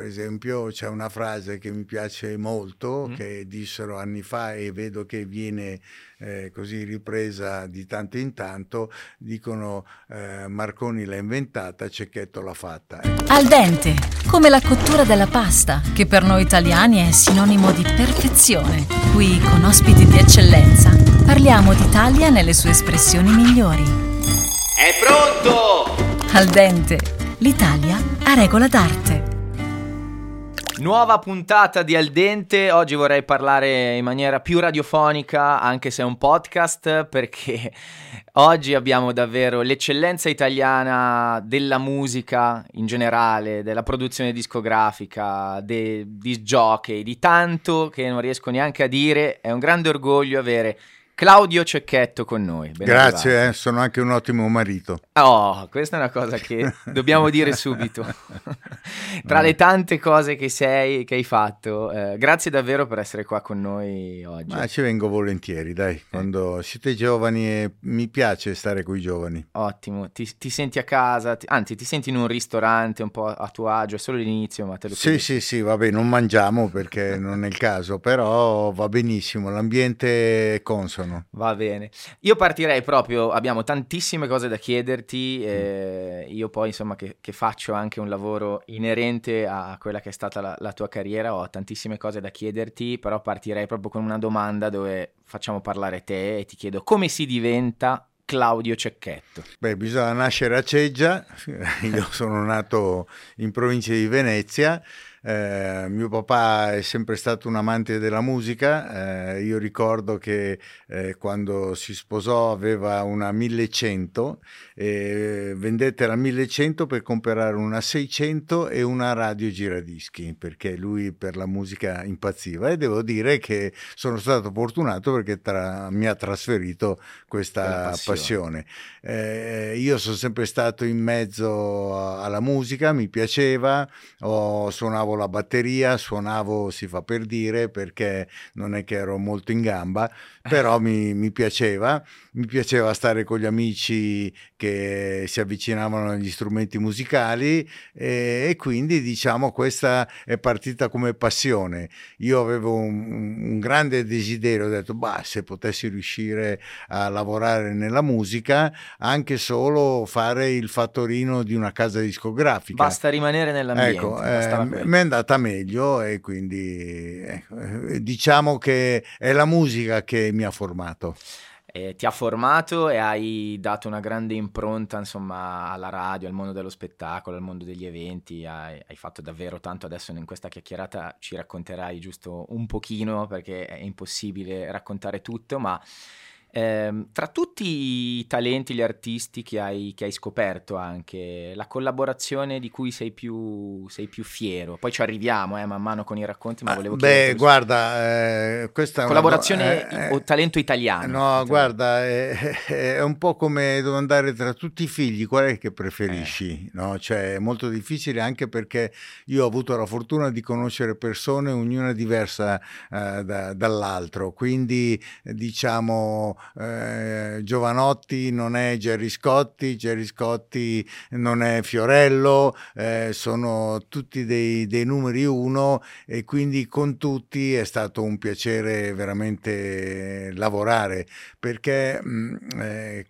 per esempio c'è una frase che mi piace molto, Mm. che dissero anni fa e vedo che viene eh, così ripresa di tanto in tanto, dicono eh, Marconi l'ha inventata, Cecchetto l'ha fatta. Al dente, come la cottura della pasta, che per noi italiani è sinonimo di perfezione. Qui, con ospiti di eccellenza, parliamo d'Italia nelle sue espressioni migliori. È pronto! Al dente, l'Italia a regola d'arte. Nuova puntata di Al Dente, oggi vorrei parlare in maniera più radiofonica, anche se è un podcast, perché oggi abbiamo davvero l'eccellenza italiana della musica in generale, della produzione discografica, dei disc jockey, di tanto che non riesco neanche a dire, è un grande orgoglio avere Claudio Cecchetto con noi. Ben. Grazie, eh, sono anche un ottimo marito. Oh, questa è una cosa che dobbiamo dire subito. Tra le tante cose che sei, che hai fatto, eh, grazie davvero per essere qua con noi oggi. Ma ci vengo volentieri, dai, quando siete giovani e mi piace stare con i giovani. Ottimo, ti, ti senti a casa, ti- anzi ti senti in un ristorante un po' a tuo agio, è solo l'inizio, ma te lo Sì, sì, sì, vabbè, non mangiamo perché non è il caso, però va benissimo, l'ambiente è consono. Va bene. Io partirei proprio, abbiamo tantissime cose da chiederti, eh, io poi insomma che, che faccio anche un lavoro inerente a quella che è stata la, la tua carriera, ho tantissime cose da chiederti, però partirei proprio con una domanda dove facciamo parlare te e ti chiedo come si diventa Claudio Cecchetto. Beh, bisogna nascere a Ceggia, io sono nato in provincia di Venezia, eh, mio papà è sempre stato un amante della musica, eh, io ricordo che eh, quando si sposò aveva una 1100 e vendette la 1100 per comprare una 600 e una radio giradischi perché lui per la musica impazziva e devo dire che sono stato fortunato perché tra- mi ha trasferito questa passione. passione. Eh, io sono sempre stato in mezzo alla musica, mi piaceva, ho- suonavo la batteria, suonavo si fa per dire perché non è che ero molto in gamba, però mi, mi piaceva, mi piaceva stare con gli amici che si avvicinavano agli strumenti musicali e, e quindi diciamo questa è partita come passione. Io avevo un, un grande desiderio, ho detto, bah, se potessi riuscire a lavorare nella musica, anche solo fare il fattorino di una casa discografica. Basta rimanere nell'ambiente. Ecco, eh, mi è andata meglio e quindi eh, diciamo che è la musica che mi ha formato. Eh, ti ha formato e hai dato una grande impronta, insomma, alla radio, al mondo dello spettacolo, al mondo degli eventi. Hai, hai fatto davvero tanto. Adesso in questa chiacchierata ci racconterai giusto un pochino perché è impossibile raccontare tutto, ma ehm, tra tutti i talenti, gli artisti che hai, che hai scoperto anche, la collaborazione di cui sei più, sei più fiero. Poi ci arriviamo, eh, man mano con i racconti, ma Ah, volevo Beh, chiederti guarda, eh, questa è una collaborazione do- eh, o talento italiano. No, Italiano. guarda, è, un po' come devo andare tra tutti i figli, qual è che preferisci? Eh. No? Cioè, è molto difficile anche perché io ho avuto la fortuna di conoscere persone, ognuna diversa eh, da- dall'altro, quindi eh, diciamo eh, Giovanotti non è Gerry Scotti, Gerry Scotti non è Fiorello, eh, sono tutti dei, dei numeri uno e quindi con tutti è stato un piacere veramente lavorare perché mh, eh,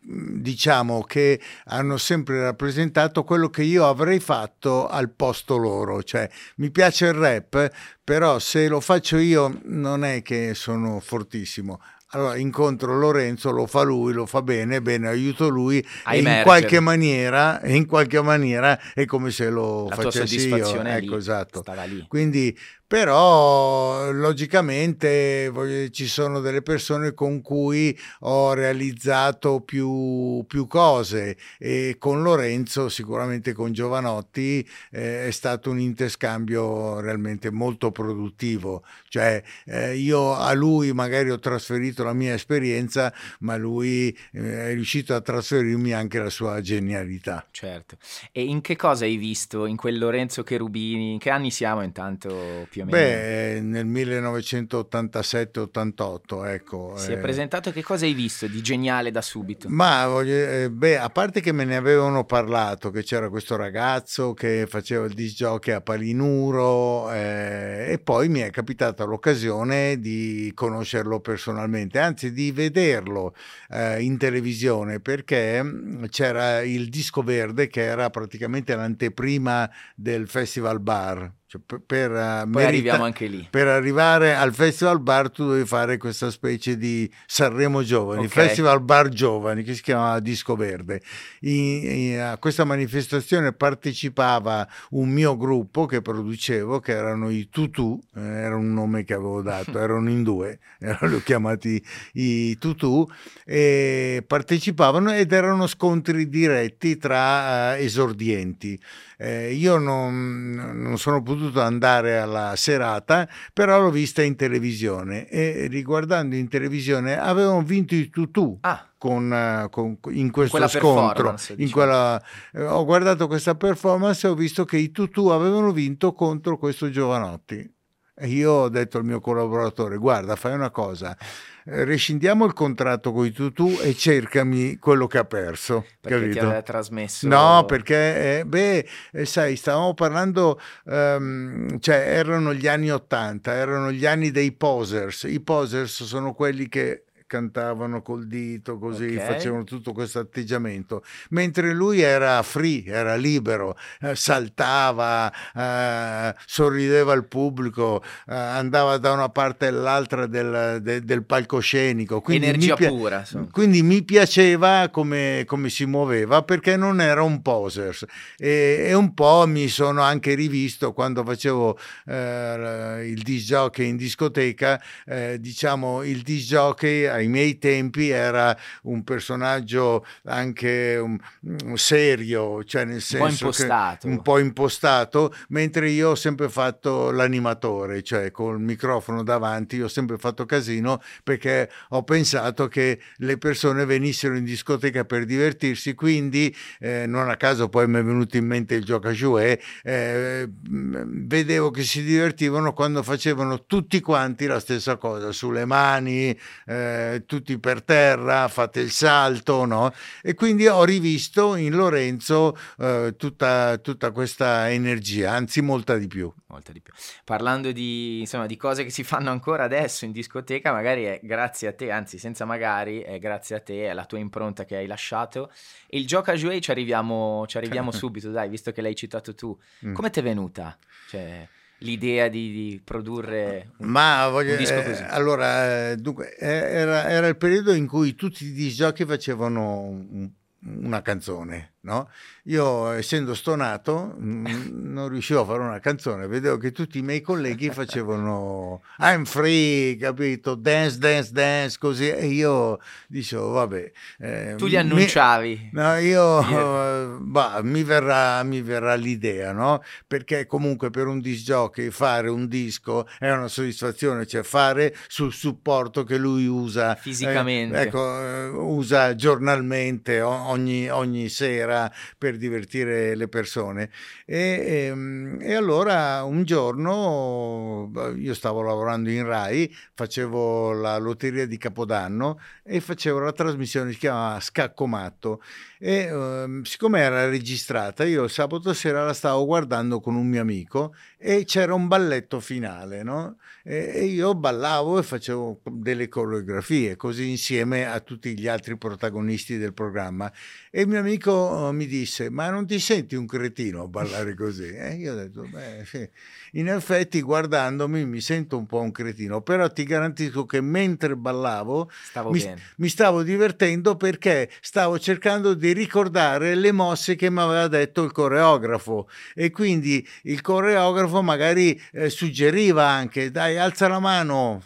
diciamo che hanno sempre rappresentato quello che io avrei fatto al posto loro, cioè mi piace il rap, però se lo faccio io non è che sono fortissimo. Allora incontro Lorenzo, lo fa lui, lo fa bene, bene, aiuto lui A e in qualche maniera, in qualche maniera è come se lo La facessi io. Ecco, lì, esatto. Quindi, però, logicamente voglio- ci sono delle persone con cui ho realizzato più, più cose e con Lorenzo, sicuramente con Giovanotti, eh, è stato un interscambio realmente molto produttivo. Cioè, eh, io a lui magari ho trasferito la mia esperienza, ma lui eh, è riuscito a trasferirmi anche la sua genialità. Certo. E in che cosa hai visto in quel Lorenzo Cherubini? In che anni siamo intanto più più o meno? Beh, nel 1987-88, ecco. Si è eh. presentato, che cosa hai visto di geniale da subito? Ma, eh, beh, a parte che me ne avevano parlato, che c'era questo ragazzo che faceva il disc jockey a Palinuro eh, e poi mi è capitata l'occasione di conoscerlo personalmente, anzi di vederlo eh, in televisione perché mm, c'era il disco verde che era praticamente l'anteprima del Festival Bar cioè, per, per, uh, merita, arriviamo anche lì. Per arrivare al Festival Bar tu devi fare questa specie di Sanremo Giovani, okay. Festival Bar Giovani che si chiama Disco Verde. In, in, a questa manifestazione partecipava un mio gruppo che producevo, che erano i Tutu, eh, era un nome che avevo dato, erano in due, erano, li ho chiamati i Tutu, e partecipavano ed erano scontri diretti tra uh, esordienti. Eh, io non, non, sono potuto andare alla serata, però l'ho vista in televisione e riguardando in televisione avevano vinto i tutù. Ah. Con, con, in questo scontro. In quella, eh, ho guardato questa performance e ho visto che i tutù avevano vinto contro questo Giovanotti. E io ho detto al mio collaboratore: Guarda, fai una cosa rescindiamo il contratto con i tutù e cercami quello che ha perso. Perché capito? ti aveva trasmesso? No, perché, eh, beh, eh, sai, stavamo parlando, um, cioè erano gli anni Ottanta, erano gli anni dei posers. I posers sono quelli che cantavano col dito, così okay. facevano tutto questo atteggiamento, mentre lui era free, era libero, eh, saltava, eh, sorrideva al pubblico, eh, andava da una parte all'altra del, de, del palcoscenico. Quindi Energia mi, pura. Quindi mi piaceva come, come, si muoveva perché non era un poser e, e, un po' mi sono anche rivisto quando facevo eh, il disc jockey in discoteca, eh, diciamo il disc jockey ai miei tempi era un personaggio anche un, un serio, cioè nel senso un po' impostato. un po' impostato, mentre io ho sempre fatto l'animatore, cioè col microfono davanti, io ho sempre fatto casino perché ho pensato che le persone venissero in discoteca per divertirsi, quindi eh, non a caso poi mi è venuto in mente il gioca jouet, eh, vedevo che si divertivano quando facevano tutti quanti la stessa cosa, sulle mani, eh, tutti per terra, fate il salto, no? E quindi ho rivisto in Lorenzo eh, tutta, tutta, questa energia, anzi molta di più. Molta di più. Parlando di, insomma, di cose che si fanno ancora adesso in discoteca, magari è grazie a te, anzi senza magari, è grazie a te, è la tua impronta che hai lasciato. E il gioco a jouet ci arriviamo, ci arriviamo subito, dai, visto che l'hai citato tu. Mm. Come ti è venuta? Cioè l'idea di, di produrre un, Ma voglio, un disco così? Eh, allora, dunque, eh, era, era, il periodo in cui tutti i disc facevano un, una canzone, no? Io, essendo stonato, non riuscivo a fare una canzone, vedevo che tutti i miei colleghi facevano I'm free, capito? Dance, dance, dance, così, e io dicevo, vabbè. Eh, tu li annunciavi? Mi, no, io, yeah. bah, mi, verrà, mi verrà l'idea, no? Perché comunque per un disc jockey fare un disco è una soddisfazione, cioè fare sul supporto che lui usa. Fisicamente. Eh, ecco, eh, usa giornalmente, ogni, ogni sera per divertire le persone. E, e, ehm, e, allora un giorno io stavo lavorando in Rai, facevo la lotteria di Capodanno e facevo la trasmissione, si chiama Scacco Matto e uh, siccome era registrata io sabato sera la stavo guardando con un mio amico e c'era un balletto finale no? e, e io ballavo e facevo delle coreografie così insieme a tutti gli altri protagonisti del programma e il mio amico mi disse ma non ti senti un cretino a ballare così? e io ho detto beh sì in effetti guardandomi mi sento un po' un cretino, però ti garantisco che mentre ballavo mi, mi, stavo divertendo perché stavo cercando di ricordare le mosse che mi aveva detto il coreografo e quindi il coreografo magari eh, suggeriva anche dai alza la mano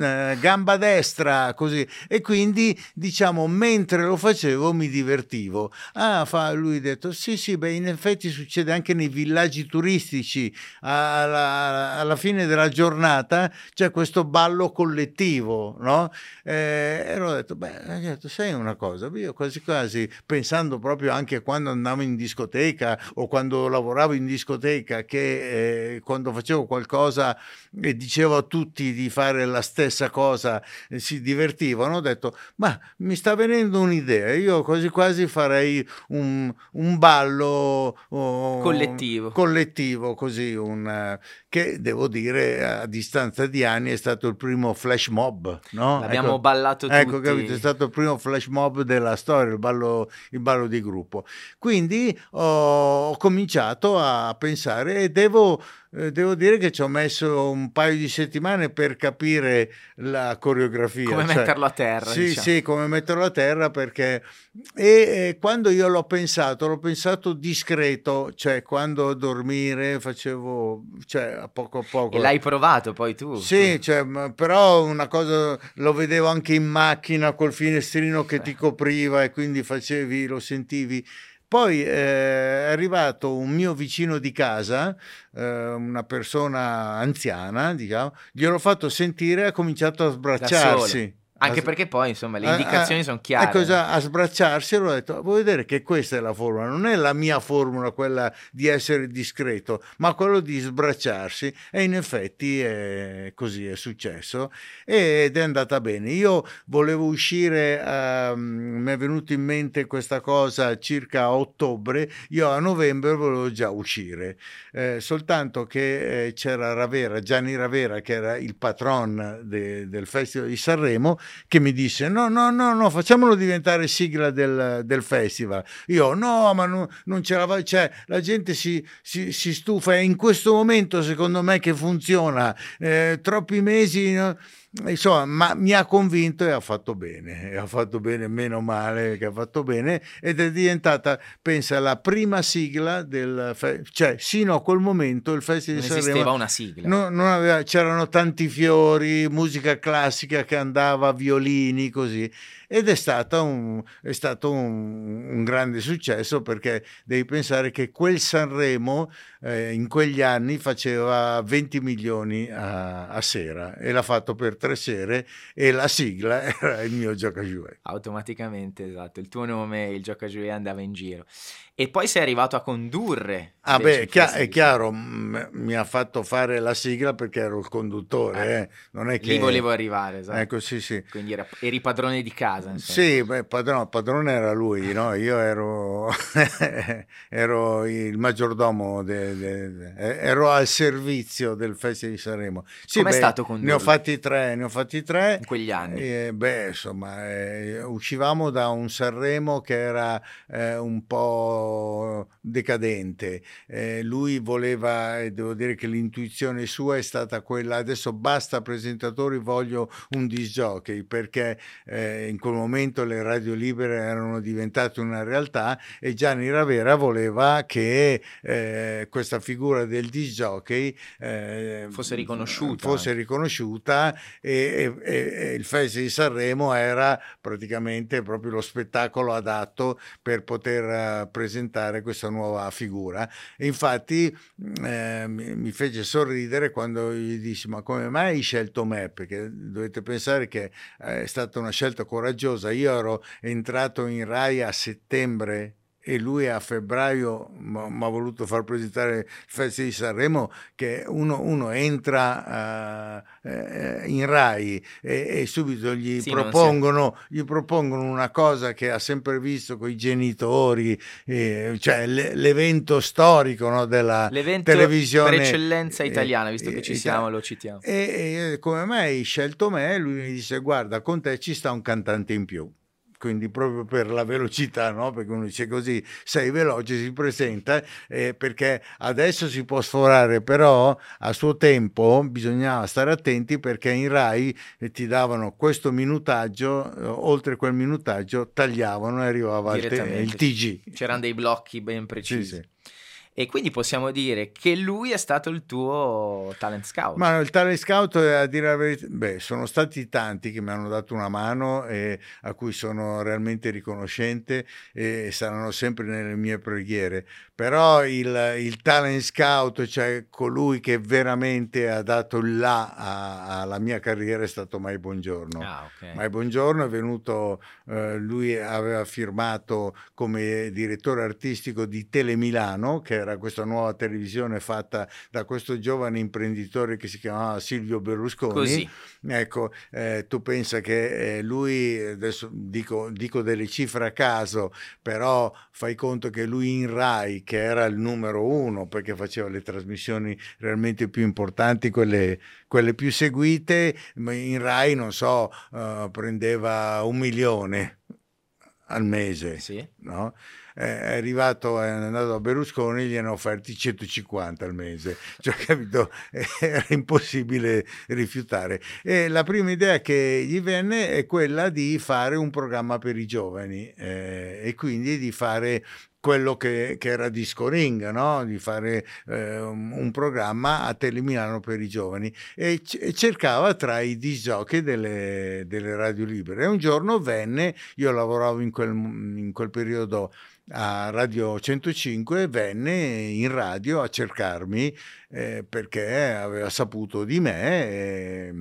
eh, gamba destra, così. E quindi, diciamo, mentre lo facevo mi divertivo. Ah, fa, lui ha detto, sì, sì, beh, in effetti succede anche nei villaggi turistici. Alla, alla fine della giornata c'è questo ballo collettivo, no? Eh, e ho detto, beh, detto, sai una cosa, io quasi quasi, pensando proprio anche quando andavo in discoteca o quando lavoravo in discoteca, che eh, quando facevo qualcosa e dicevo a tutti di fare la stessa cosa, eh, si divertivano, ho detto, ma mi sta venendo un'idea, io quasi quasi farei un, un ballo oh, collettivo. collettivo, così, un, che devo dire a distanza di anni è stato il primo flash mob, no? L'abbiamo ecco, ballato tutti. Ecco, capito, è stato il primo flash mob della storia, il ballo, il ballo di gruppo. Quindi ho, cominciato a pensare e devo devo dire che ci ho messo un paio di settimane per capire la coreografia. Come cioè, metterlo a terra. Sì, diciamo. sì, come metterlo a terra perché... E, e, quando io l'ho pensato, l'ho pensato discreto, cioè quando dormire facevo, cioè a poco a poco. E l'hai provato poi tu? Sì, cioè, però una cosa lo vedevo anche in macchina col finestrino che ti copriva e quindi facevi, lo sentivi poi eh, è arrivato un mio vicino di casa, eh, una persona anziana, diciamo, gliel'ho fatto sentire e ha cominciato a sbracciarsi. Anche a, perché poi, insomma, le indicazioni a, sono chiare. Ecco, già, a sbracciarsi, ho detto, vuoi vedere che questa è la formula, non è la mia formula quella di essere discreto, ma quello di sbracciarsi e in effetti è così è successo ed è andata bene. Io volevo uscire, uh, mi è venuto in mente questa cosa circa a ottobre, io a novembre volevo già uscire, eh, soltanto che eh, c'era Ravera, Gianni Ravera, che era il patron de, del Festival di Sanremo, che mi disse no, no, no, no, facciamolo diventare sigla del, del festival. Io no, ma non, non ce la va, cioè la gente si, si, si, stufa, è in questo momento secondo me che funziona, eh, troppi mesi... No? Insomma, ma mi ha convinto e ha fatto bene, e ha fatto bene, meno male che ha fatto bene, ed è diventata, pensa, la prima sigla del, cioè, sino a quel momento il Festival di Sanremo... Non esisteva una sigla. Non, non aveva, c'erano tanti fiori, musica classica che andava, violini, così ed è, un, è stato un, un, grande successo perché devi pensare che quel Sanremo eh, in quegli anni faceva 20 milioni a, a, sera e l'ha fatto per tre sere e la sigla era il mio Gioca Jouet. Automaticamente, esatto, il tuo nome, il Gioca Jouet andava in giro. E poi sei arrivato a condurre. Ah beh, chia- è chiaro, m- mi ha fatto fare la sigla perché ero il conduttore, eh. Eh. non è che... Lì volevo arrivare, esatto. Ecco, sì, sì. Quindi era, eri padrone di casa. Insomma. Sì, beh, padrone, padrone era lui, no? Io ero, ero il maggiordomo, de, de, de, ero al servizio del Festival di Sanremo. Sì, Com'è stato condurre? Ne ho fatti tre, ne ho fatti tre. In quegli anni? Eh, beh, insomma, eh, uscivamo da un Sanremo che era eh, un po' decadente. Eh, lui voleva, e devo dire che l'intuizione sua è stata quella, adesso basta presentatori, voglio un disc jockey, perché eh, in quel momento le radio libere erano diventate una realtà e Gianni Ravera voleva che eh, questa figura del disc jockey eh, fosse riconosciuta. Fosse riconosciuta e, e, e il Festival di Sanremo era praticamente proprio lo spettacolo adatto per poter presentare presentare questa nuova figura. E infatti eh, mi, fece sorridere quando gli dissi ma come mai hai scelto me? Perché dovete pensare che è stata una scelta coraggiosa. Io ero entrato in RAI a settembre e lui a febbraio mi ha voluto far presentare il Festival di Sanremo che uno, uno entra uh, eh, in Rai e, e subito gli, sì, propongono, gli, propongono, una cosa che ha sempre visto con i genitori, eh, cioè l'evento storico no, della l'evento televisione. per eccellenza italiana, visto che ci siamo, lo citiamo. E, e come mai hai scelto me? Lui mi disse guarda, con te ci sta un cantante in più quindi proprio per la velocità, no? perché uno dice così, sei veloce, si presenta, eh, perché adesso si può sforare, però a suo tempo bisognava stare attenti perché in RAI eh, ti davano questo minutaggio, eh, oltre quel minutaggio tagliavano e arrivava il, te- il, TG. C'erano dei blocchi ben precisi. Sì, sì. E quindi possiamo dire che lui è stato il tuo talent scout. Ma il talent scout, a dire la verità, beh, sono stati tanti che mi hanno dato una mano e a cui sono realmente riconoscente e saranno sempre nelle mie preghiere. Però il, il talent scout, cioè colui che veramente ha dato il là alla mia carriera, è stato Mai Buongiorno. Ah, okay. Mai Buongiorno è venuto, eh, lui aveva firmato come direttore artistico di Tele Milano, che era questa nuova televisione fatta da questo giovane imprenditore che si chiamava Silvio Berlusconi. Così. Ecco, eh, tu pensa che eh, lui, adesso dico, dico, delle cifre a caso, però fai conto che lui in Rai, che era il numero uno perché faceva le trasmissioni realmente più importanti, quelle, quelle più seguite, in Rai, non so, uh, prendeva un milione al mese. Sì. No? È arrivato, è andato a Berlusconi, gli hanno offerti 150 al mese, cioè capito, era impossibile rifiutare. E la prima idea che gli venne è quella di fare un programma per i giovani eh, e quindi di fare quello che, che, era Disco Ring, no? di fare eh, un programma a Telemilano per i giovani e, c- e cercava tra i disgiochi delle, delle radio libere. E un giorno venne, io lavoravo in quel, in quel periodo a Radio 105 venne in radio a cercarmi eh, perché aveva saputo di me. E,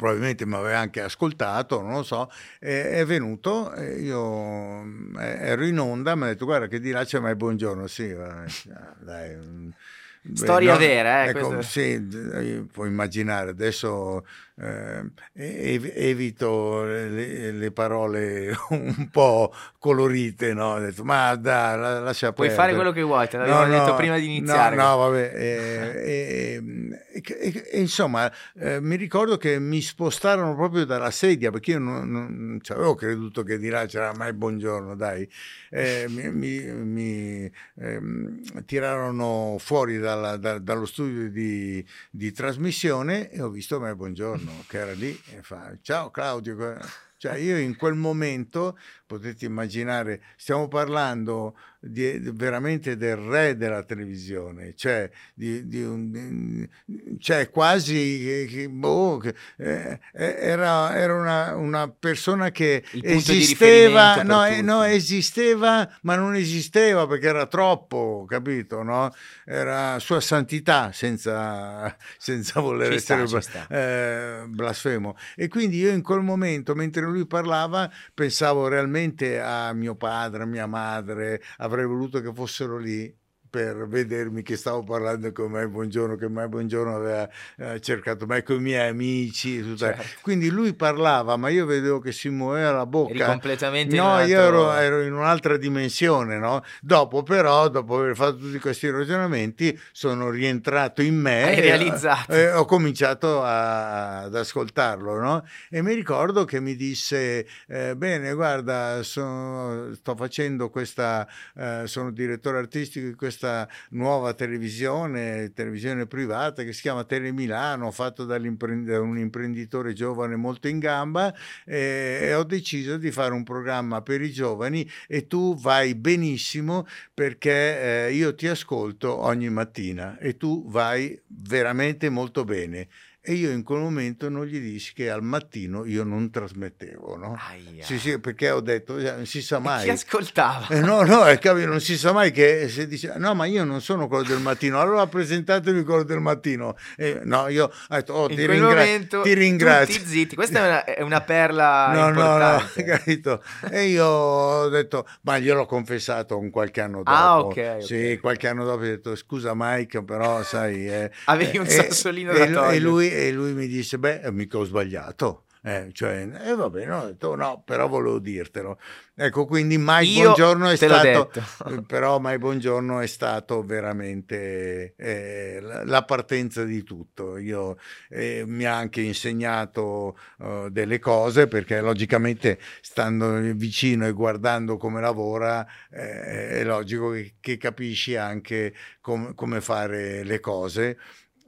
probabilmente mi aveva anche ascoltato, non lo so, è, venuto, io eh, ero in onda, mi ha detto guarda che di là c'è mai buongiorno, sì, dai, Storia Beh, no, vera, eh, ecco, sì, puoi immaginare, adesso eh, evito le, le, parole un po' colorite, no? Ho detto, ma dai, la, lascia Puoi fare quello che vuoi, te l'avevo no, detto prima di iniziare. No, no vabbè. Eh, e, e, insomma, eh, mi ricordo che mi spostarono proprio dalla sedia, perché io non, non cioè, avevo creduto che di là c'era mai buongiorno, dai. Eh, mi, mi, mi ehm, tirarono fuori dalla, da, dallo studio di, di trasmissione e ho visto mai buongiorno, che era lì e fa ciao Claudio. Cioè io in quel momento, potete immaginare, stiamo parlando di, veramente del re della televisione, cioè, di, di un, cioè quasi, boh, eh, era, era una, una, persona che esisteva, no, eh, no, esisteva, ma non esisteva perché era troppo, capito? No? Era sua santità senza, senza voler ci essere sta, eh, blasfemo. E quindi io in quel momento, mentre lui parlava, pensavo realmente a mio padre, a mia madre, a avrei voluto che fossero lì per vedermi che stavo parlando con me buongiorno, che mai buongiorno aveva eh, cercato me con i miei amici. Certo. Quindi lui parlava, ma io vedevo che si muoveva la bocca. Eri completamente No, altro... io ero, ero, in un'altra dimensione, no? Dopo però, dopo aver fatto tutti questi ragionamenti, sono rientrato in me. Hai realizzato. E, ho cominciato a, ad ascoltarlo, no? E mi ricordo che mi disse, eh, bene, guarda, sono, sto facendo questa, eh, sono direttore artistico di questa questa nuova televisione, televisione privata che si chiama Tele Milano, fatto da un imprenditore giovane molto in gamba e, e ho deciso di fare un programma per i giovani e tu vai benissimo perché eh, io ti ascolto ogni mattina e tu vai veramente molto bene e io in quel momento non gli dissi che al mattino io non trasmettevo, no? Sì, sì, perché ho detto, eh, non si sa mai. E chi ascoltava? Eh, no, no, è capito, non si sa mai che se dice, no, ma io non sono quello del mattino, allora presentatevi quello del mattino. E, no, io ho detto, oh, ti, ringra- momento, ti ringrazio. Tutti zitti, questa è una, è una perla no, importante. No, no, capito? E io ho detto, ma gliel'ho confessato un qualche anno dopo. Ah, ok. Sì, okay. qualche anno dopo ho detto, scusa Mike, però sai... Eh, Avevi un sassolino da togliere. E lui e lui mi disse, beh, mica ho sbagliato. Eh, cioè, eh, va bene, ho detto no, però volevo dirtelo. Ecco, quindi mai Io buongiorno è stato, però mai buongiorno è stato veramente eh, la partenza di tutto. Io eh, mi ha anche insegnato uh, delle cose perché logicamente stando vicino e guardando come lavora eh, è logico che, che capisci anche com- come fare le cose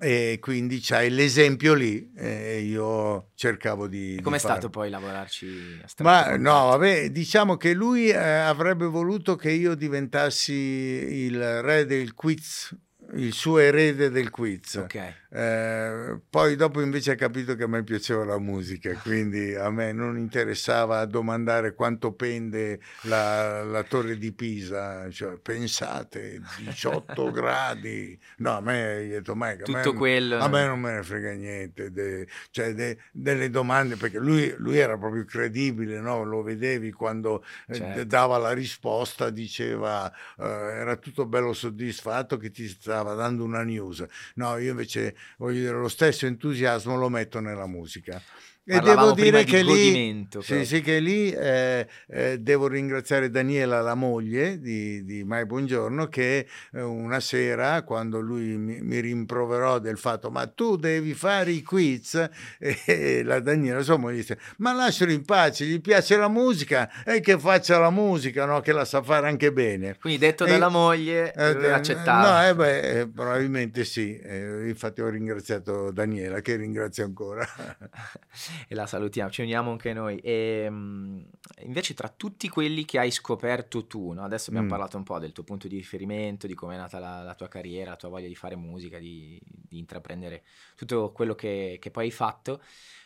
e quindi c'hai l'esempio lì e io cercavo di... Com'è di stato poi lavorarci a Ma no, vabbè, diciamo che lui eh, avrebbe voluto che io diventassi il re del quiz il suo erede del quiz. Okay. Eh, poi dopo invece ha capito che a me piaceva la musica, quindi a me non interessava domandare quanto pende la, la torre di Pisa, cioè, pensate, 18 gradi, no, a me, detto, ma, Tutto a me, quello. A me non me ne frega niente, de, cioè, de, delle domande, perché lui, lui, era proprio credibile, no? lo vedevi quando eh, certo. dava la risposta, diceva, eh, era tutto bello soddisfatto che ti stava stava dando una news. No, io invece voglio dire, lo stesso entusiasmo lo metto nella musica. E devo dire che lì, sì, sì, che lì eh, eh, devo ringraziare Daniela, la moglie di, di Mai Buongiorno, che eh, una sera, quando lui mi, mi, rimproverò del fatto ma tu devi fare i quiz, e la Daniela, sua moglie, disse ma lascialo in pace, gli piace la musica e che faccia la musica, no? che la sa fare anche bene. Quindi detto e, dalla moglie, eh, accettato. No, eh, beh, eh, probabilmente sì, infatti ho ringraziato Daniela, che ringrazio ancora. e la salutiamo, ci uniamo anche noi. E, um, invece tra tutti quelli che hai scoperto tu, no? adesso abbiamo mm. parlato un po' del tuo punto di riferimento, di come è nata la, la, tua carriera, la tua voglia di fare musica, di, di intraprendere tutto quello che, che poi hai fatto,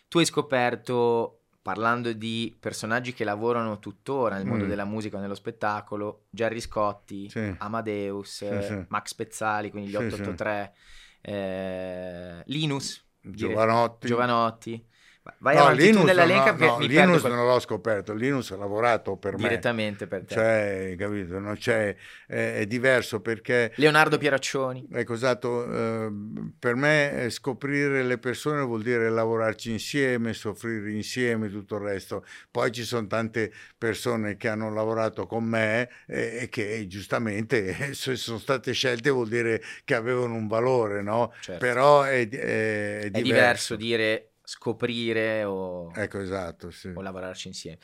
tu hai scoperto parlando di personaggi che lavorano tuttora nel mondo mm. della musica o nello spettacolo, Gerry Scotti, sì. Amadeus, sì, sì. Max Pezzali, quindi gli 883, eh, Linus, Giovanotti. Giovanotti. Vai no, avanti Linus, tu nell'elenca no, no, Linus quel... non l'ho scoperto, Linus ha lavorato per Direttamente me. Direttamente per te. Cioè, capito? Non c'è, è, è, diverso perché... Leonardo Pieraccioni. Ecco, esatto. Eh, per me eh, scoprire le persone vuol dire lavorarci insieme, soffrire insieme, tutto il resto. Poi ci sono tante persone che hanno lavorato con me e, e che giustamente se sono state scelte vuol dire che avevano un valore, no? Certo. Però è, è, è diverso. È diverso dire scoprire o, ecco, esatto, sì. o lavorarci insieme.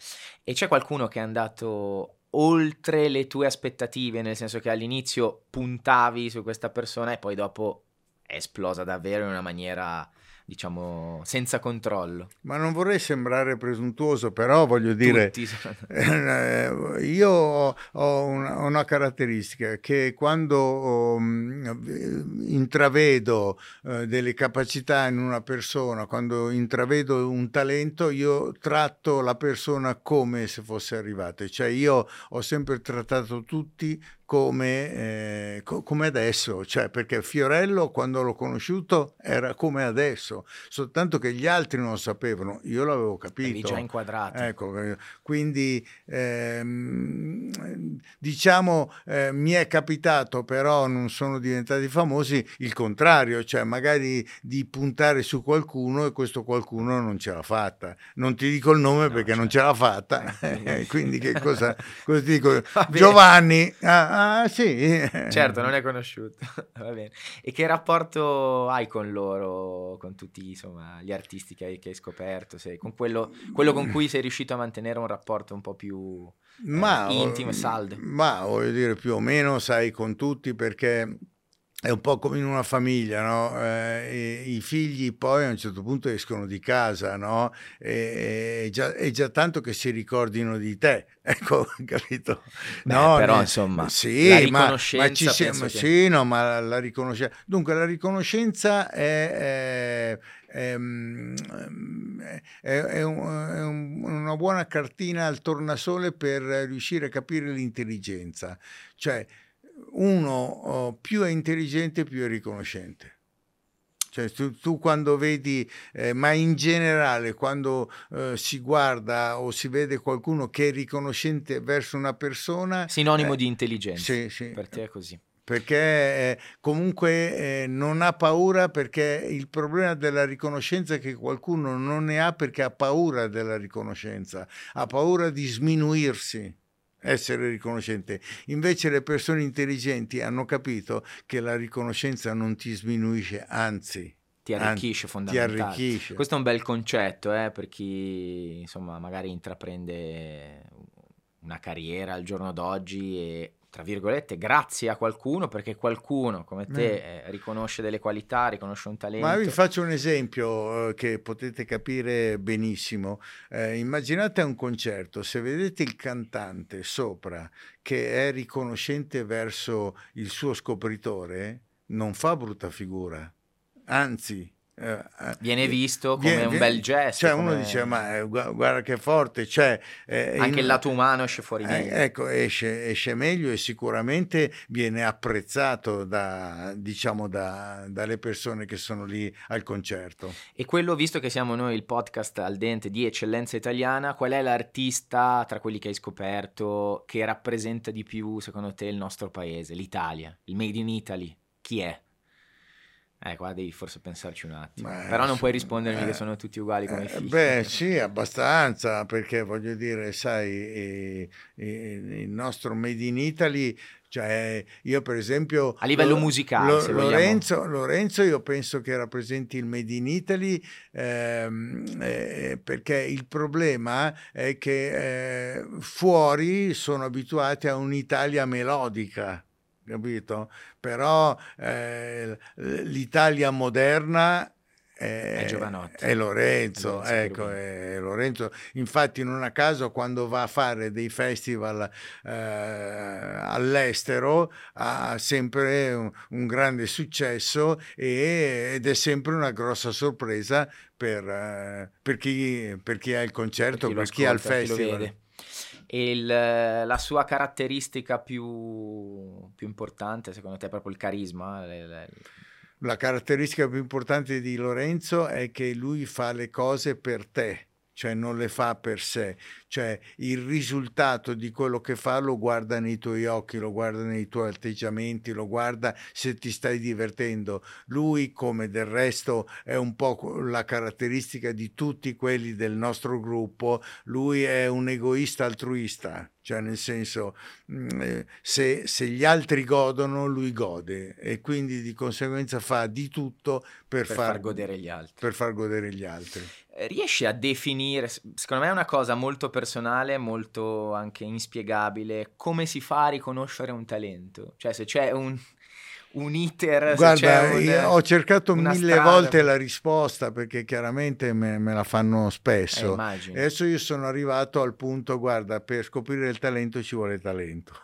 E c'è qualcuno che è andato oltre le tue aspettative, nel senso che all'inizio puntavi su questa persona e poi dopo è esplosa davvero in una maniera diciamo, senza controllo. Ma non vorrei sembrare presuntuoso, però voglio dire, eh, io ho una, una, caratteristica che quando um, intravedo uh, delle capacità in una persona, quando intravedo un talento, io tratto la persona come se fosse arrivata, cioè io ho sempre trattato tutti come, eh, co- come, adesso, cioè perché Fiorello quando l'ho conosciuto era come adesso, soltanto che gli altri non lo sapevano, io l'avevo capito. Eri già inquadrato. Ecco, eh, quindi ehm, diciamo eh, mi è capitato, però non sono diventati famosi, il contrario, cioè magari di puntare su qualcuno e questo qualcuno non ce l'ha fatta. Non ti dico il nome no, perché certo. non ce l'ha fatta, eh, quindi che cosa, cosa dico? Giovanni... Ah, Ah, sì. Certo, non è conosciuto. Va bene. E che rapporto hai con loro, con tutti insomma, gli artisti che hai, che hai scoperto? Sei, con quello, quello, con cui sei riuscito a mantenere un rapporto un po' più ma, eh, intimo e saldo? Ma voglio dire, più o meno sai con tutti perché è un po' come in una famiglia, no? eh, i figli poi a un certo punto escono di casa, no? E, è, già, è, già, tanto che si ricordino di te, ecco, capito? Beh, no, però ne, insomma, sì, la riconoscenza... Ma, ma ci siamo, che... sì, no, ma la riconoscenza... Dunque, la riconoscenza è... è, è, è un, una buona cartina al tornasole per riuscire a capire l'intelligenza. Cioè, uno oh, più è intelligente più è riconoscente. Cioè, tu, tu, quando vedi, eh, ma in generale, quando eh, si guarda o si vede qualcuno che è riconoscente verso una persona... Sinonimo eh, di intelligenza. Sì, sì. Per te è così. Perché eh, comunque eh, non ha paura, perché il problema della riconoscenza è che qualcuno non ne ha perché ha paura della riconoscenza, ha paura di sminuirsi essere riconoscente. Invece le persone intelligenti hanno capito che la riconoscenza non ti sminuisce, anzi ti arricchisce fondamentalmente. Arricchisce. Questo è un bel concetto eh, per chi insomma magari intraprende una carriera al giorno d'oggi e tra virgolette, grazie a qualcuno, perché qualcuno come te eh. riconosce delle qualità, riconosce un talento. Ma vi faccio un esempio eh, che potete capire benissimo. Eh, immaginate un concerto, se vedete il cantante sopra che è riconoscente verso il suo scopritore, non fa brutta figura, anzi viene visto come viene, un bel gesto. Cioè come... uno dice ma eh, guarda che forte, cioè, eh, anche in, il lato umano esce fuori meglio. ecco, esce, esce, meglio e sicuramente viene apprezzato da, diciamo, da, dalle persone che sono lì al concerto. E quello, visto che siamo noi il podcast al dente di eccellenza italiana, qual è l'artista tra quelli che hai scoperto che rappresenta di più secondo te il nostro paese, l'Italia, il Made in Italy? Chi è? Eh, qua devi forse pensarci un attimo. Beh, Però non puoi rispondermi eh, che sono tutti uguali come i figli. Beh, sì, abbastanza, perché voglio dire, sai, eh, il nostro Made in Italy, cioè io per esempio... A livello lo, musicale, lo, Lorenzo, Lorenzo, io penso che rappresenti il Made in Italy ehm, eh, perché il problema è che eh, fuori sono abituati a un'Italia melodica capito? Però eh, l'Italia moderna è, è, è Lorenzo, ecco, è Lorenzo. Infatti non a caso quando va a fare dei festival eh, all'estero ha sempre un, un grande successo e, ed è sempre una grossa sorpresa per, eh, per, chi, per chi, ha il concerto, per chi, per chi ha il festival. Il, la sua caratteristica più, più, importante, secondo te, è proprio il carisma? Le, le... La caratteristica più importante di Lorenzo è che lui fa le cose per te cioè non le fa per sé, cioè il risultato di quello che fa lo guarda nei tuoi occhi, lo guarda nei tuoi atteggiamenti, lo guarda se ti stai divertendo. Lui, come del resto, è un po' la caratteristica di tutti quelli del nostro gruppo, lui è un egoista altruista, cioè nel senso mm, eh, se, se, gli altri godono lui gode e quindi di conseguenza fa di tutto per, per far, far, godere gli altri. Per far godere gli altri. Riesci a definire, secondo me è una cosa molto personale, molto anche inspiegabile, come si fa a riconoscere un talento? Cioè se c'è un, un iter. Guarda, un, ho cercato mille strada. volte la risposta perché chiaramente me, me la fanno spesso. Eh, Adesso io sono arrivato al punto, guarda, per scoprire il talento ci vuole talento.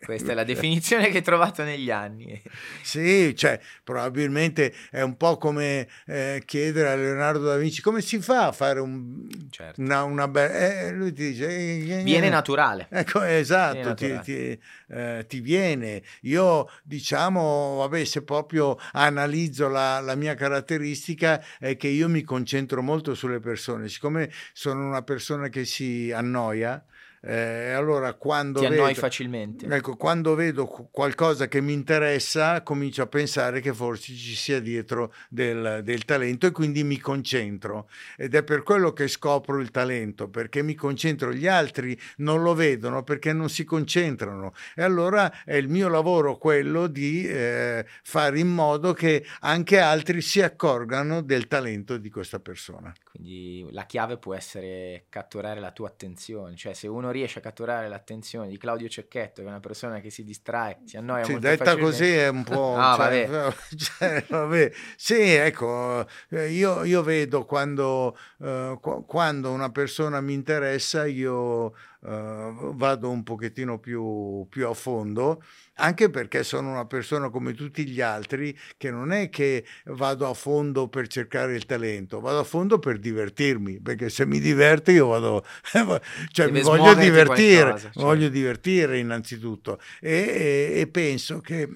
Questa è la definizione che hai trovato negli anni. Sì, cioè, probabilmente è un po' come eh, chiedere a Leonardo da Vinci come si fa a fare un, certo. una, una bella... Eh, lui ti dice... Eh, eh viene naturale. Ecco, esatto, viene ti, ti, eh, ti, viene. Io, diciamo, vabbè, se proprio analizzo la, la mia caratteristica è che io mi concentro molto sulle persone. Siccome sono una persona che si annoia, eh, allora quando Ti annoi facilmente. Ecco, quando vedo qualcosa che mi interessa, comincio a pensare che forse ci sia dietro del, del, talento e quindi mi concentro. Ed è per quello che scopro il talento, perché mi concentro. Gli altri non lo vedono perché non si concentrano. E allora è il mio lavoro quello di eh, fare in modo che anche altri si accorgano del talento di questa persona. Quindi la chiave può essere catturare la tua attenzione, cioè se uno riesce a catturare l'attenzione di Claudio Cecchetto, che è una persona che si distrae, si annoia sì, molto detta facilmente. così è un po'... ah, cioè, vabbè. Cioè, vabbè. Sì, ecco, eh, io, io vedo quando, uh, quando, una persona mi interessa, io uh, vado un pochettino più, più a fondo anche perché sono una persona come tutti gli altri che non è che vado a fondo per cercare il talento, vado a fondo per divertirmi, perché se mi diverte io vado, cioè mi voglio divertire, qualcosa, cioè. voglio divertire innanzitutto e, e, e penso che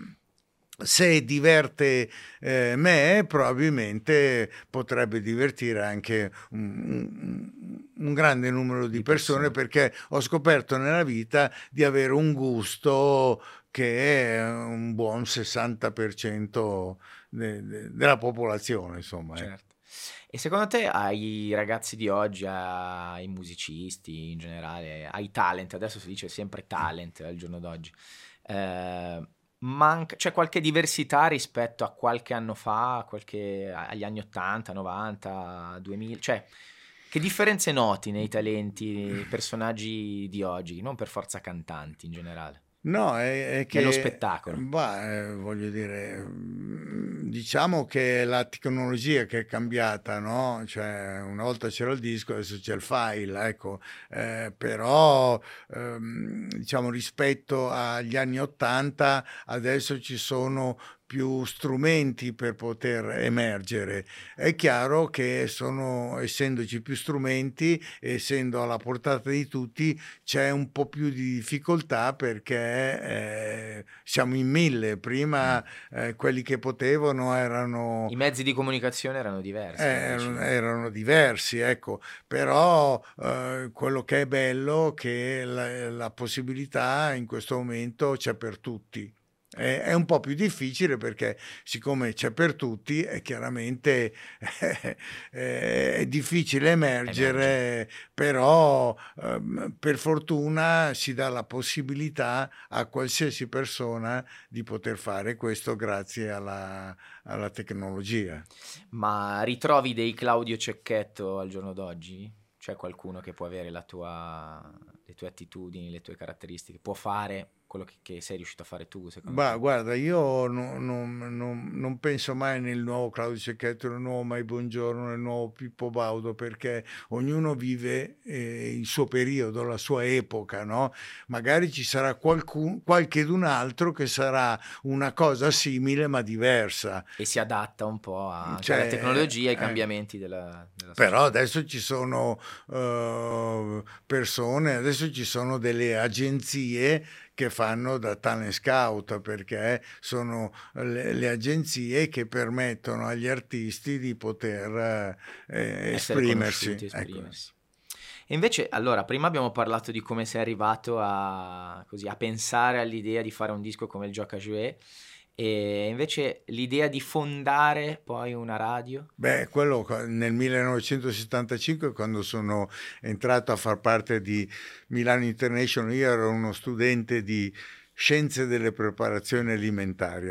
se diverte eh, me, probabilmente potrebbe divertire anche un, un grande numero di, di persone, persone, perché ho scoperto nella vita di avere un gusto che è un buon 60% de, de, della popolazione, insomma. Eh. Certo. E secondo te ai ragazzi di oggi, ai musicisti in generale, ai talent, adesso si dice sempre talent al giorno d'oggi, eh, manca, c'è qualche diversità rispetto a qualche anno fa, qualche, agli anni 80, 90, 2000? Cioè, che differenze noti nei talenti, nei personaggi di oggi, non per forza cantanti in generale? No, è, è che... Nello spettacolo. Bah, eh, voglio dire, mm, diciamo che la tecnologia che è cambiata, no? Cioè, una volta c'era il disco, adesso c'è il file, ecco. Eh, però, ehm, diciamo, rispetto agli anni Ottanta, adesso ci sono più strumenti per poter emergere. È chiaro che sono, essendoci più strumenti, essendo alla portata di tutti, c'è un po' più di difficoltà perché eh, siamo in mille. Prima mm. eh, quelli che potevano erano... I mezzi di comunicazione erano diversi. Erano, erano diversi, ecco. Però eh, quello che è bello è che la, la possibilità in questo momento c'è per tutti. È, un po' più difficile perché siccome c'è per tutti è chiaramente è difficile emergere, Emerge. però ehm, per fortuna si dà la possibilità a qualsiasi persona di poter fare questo grazie alla, alla tecnologia. Ma ritrovi dei Claudio Cecchetto al giorno d'oggi? C'è qualcuno che può avere tua, le tue attitudini, le tue caratteristiche, può fare quello che, che, sei riuscito a fare tu? Bah, guarda, io non, non, non, non, penso mai nel nuovo Claudio Cecchetto, nel nuovo Mai Buongiorno, nel nuovo Pippo Baudo, perché ognuno vive eh, il suo periodo, la sua epoca, no? Magari ci sarà qualcun, qualchedun altro che sarà una cosa simile ma diversa. E si adatta un po' a, cioè, alla tecnologia e ai eh, cambiamenti della, della Però adesso ci sono uh, persone, adesso ci sono delle agenzie che fanno da talent scout perché sono le, le agenzie che permettono agli artisti di poter eh, esprimersi. Ecco. esprimersi. E invece, allora, prima abbiamo parlato di come sei arrivato a, così, a pensare all'idea di fare un disco come il Gioca Jouet e invece l'idea di fondare poi una radio? Beh, quello nel 1975 quando sono entrato a far parte di Milano International, io ero uno studente di scienze delle preparazioni alimentari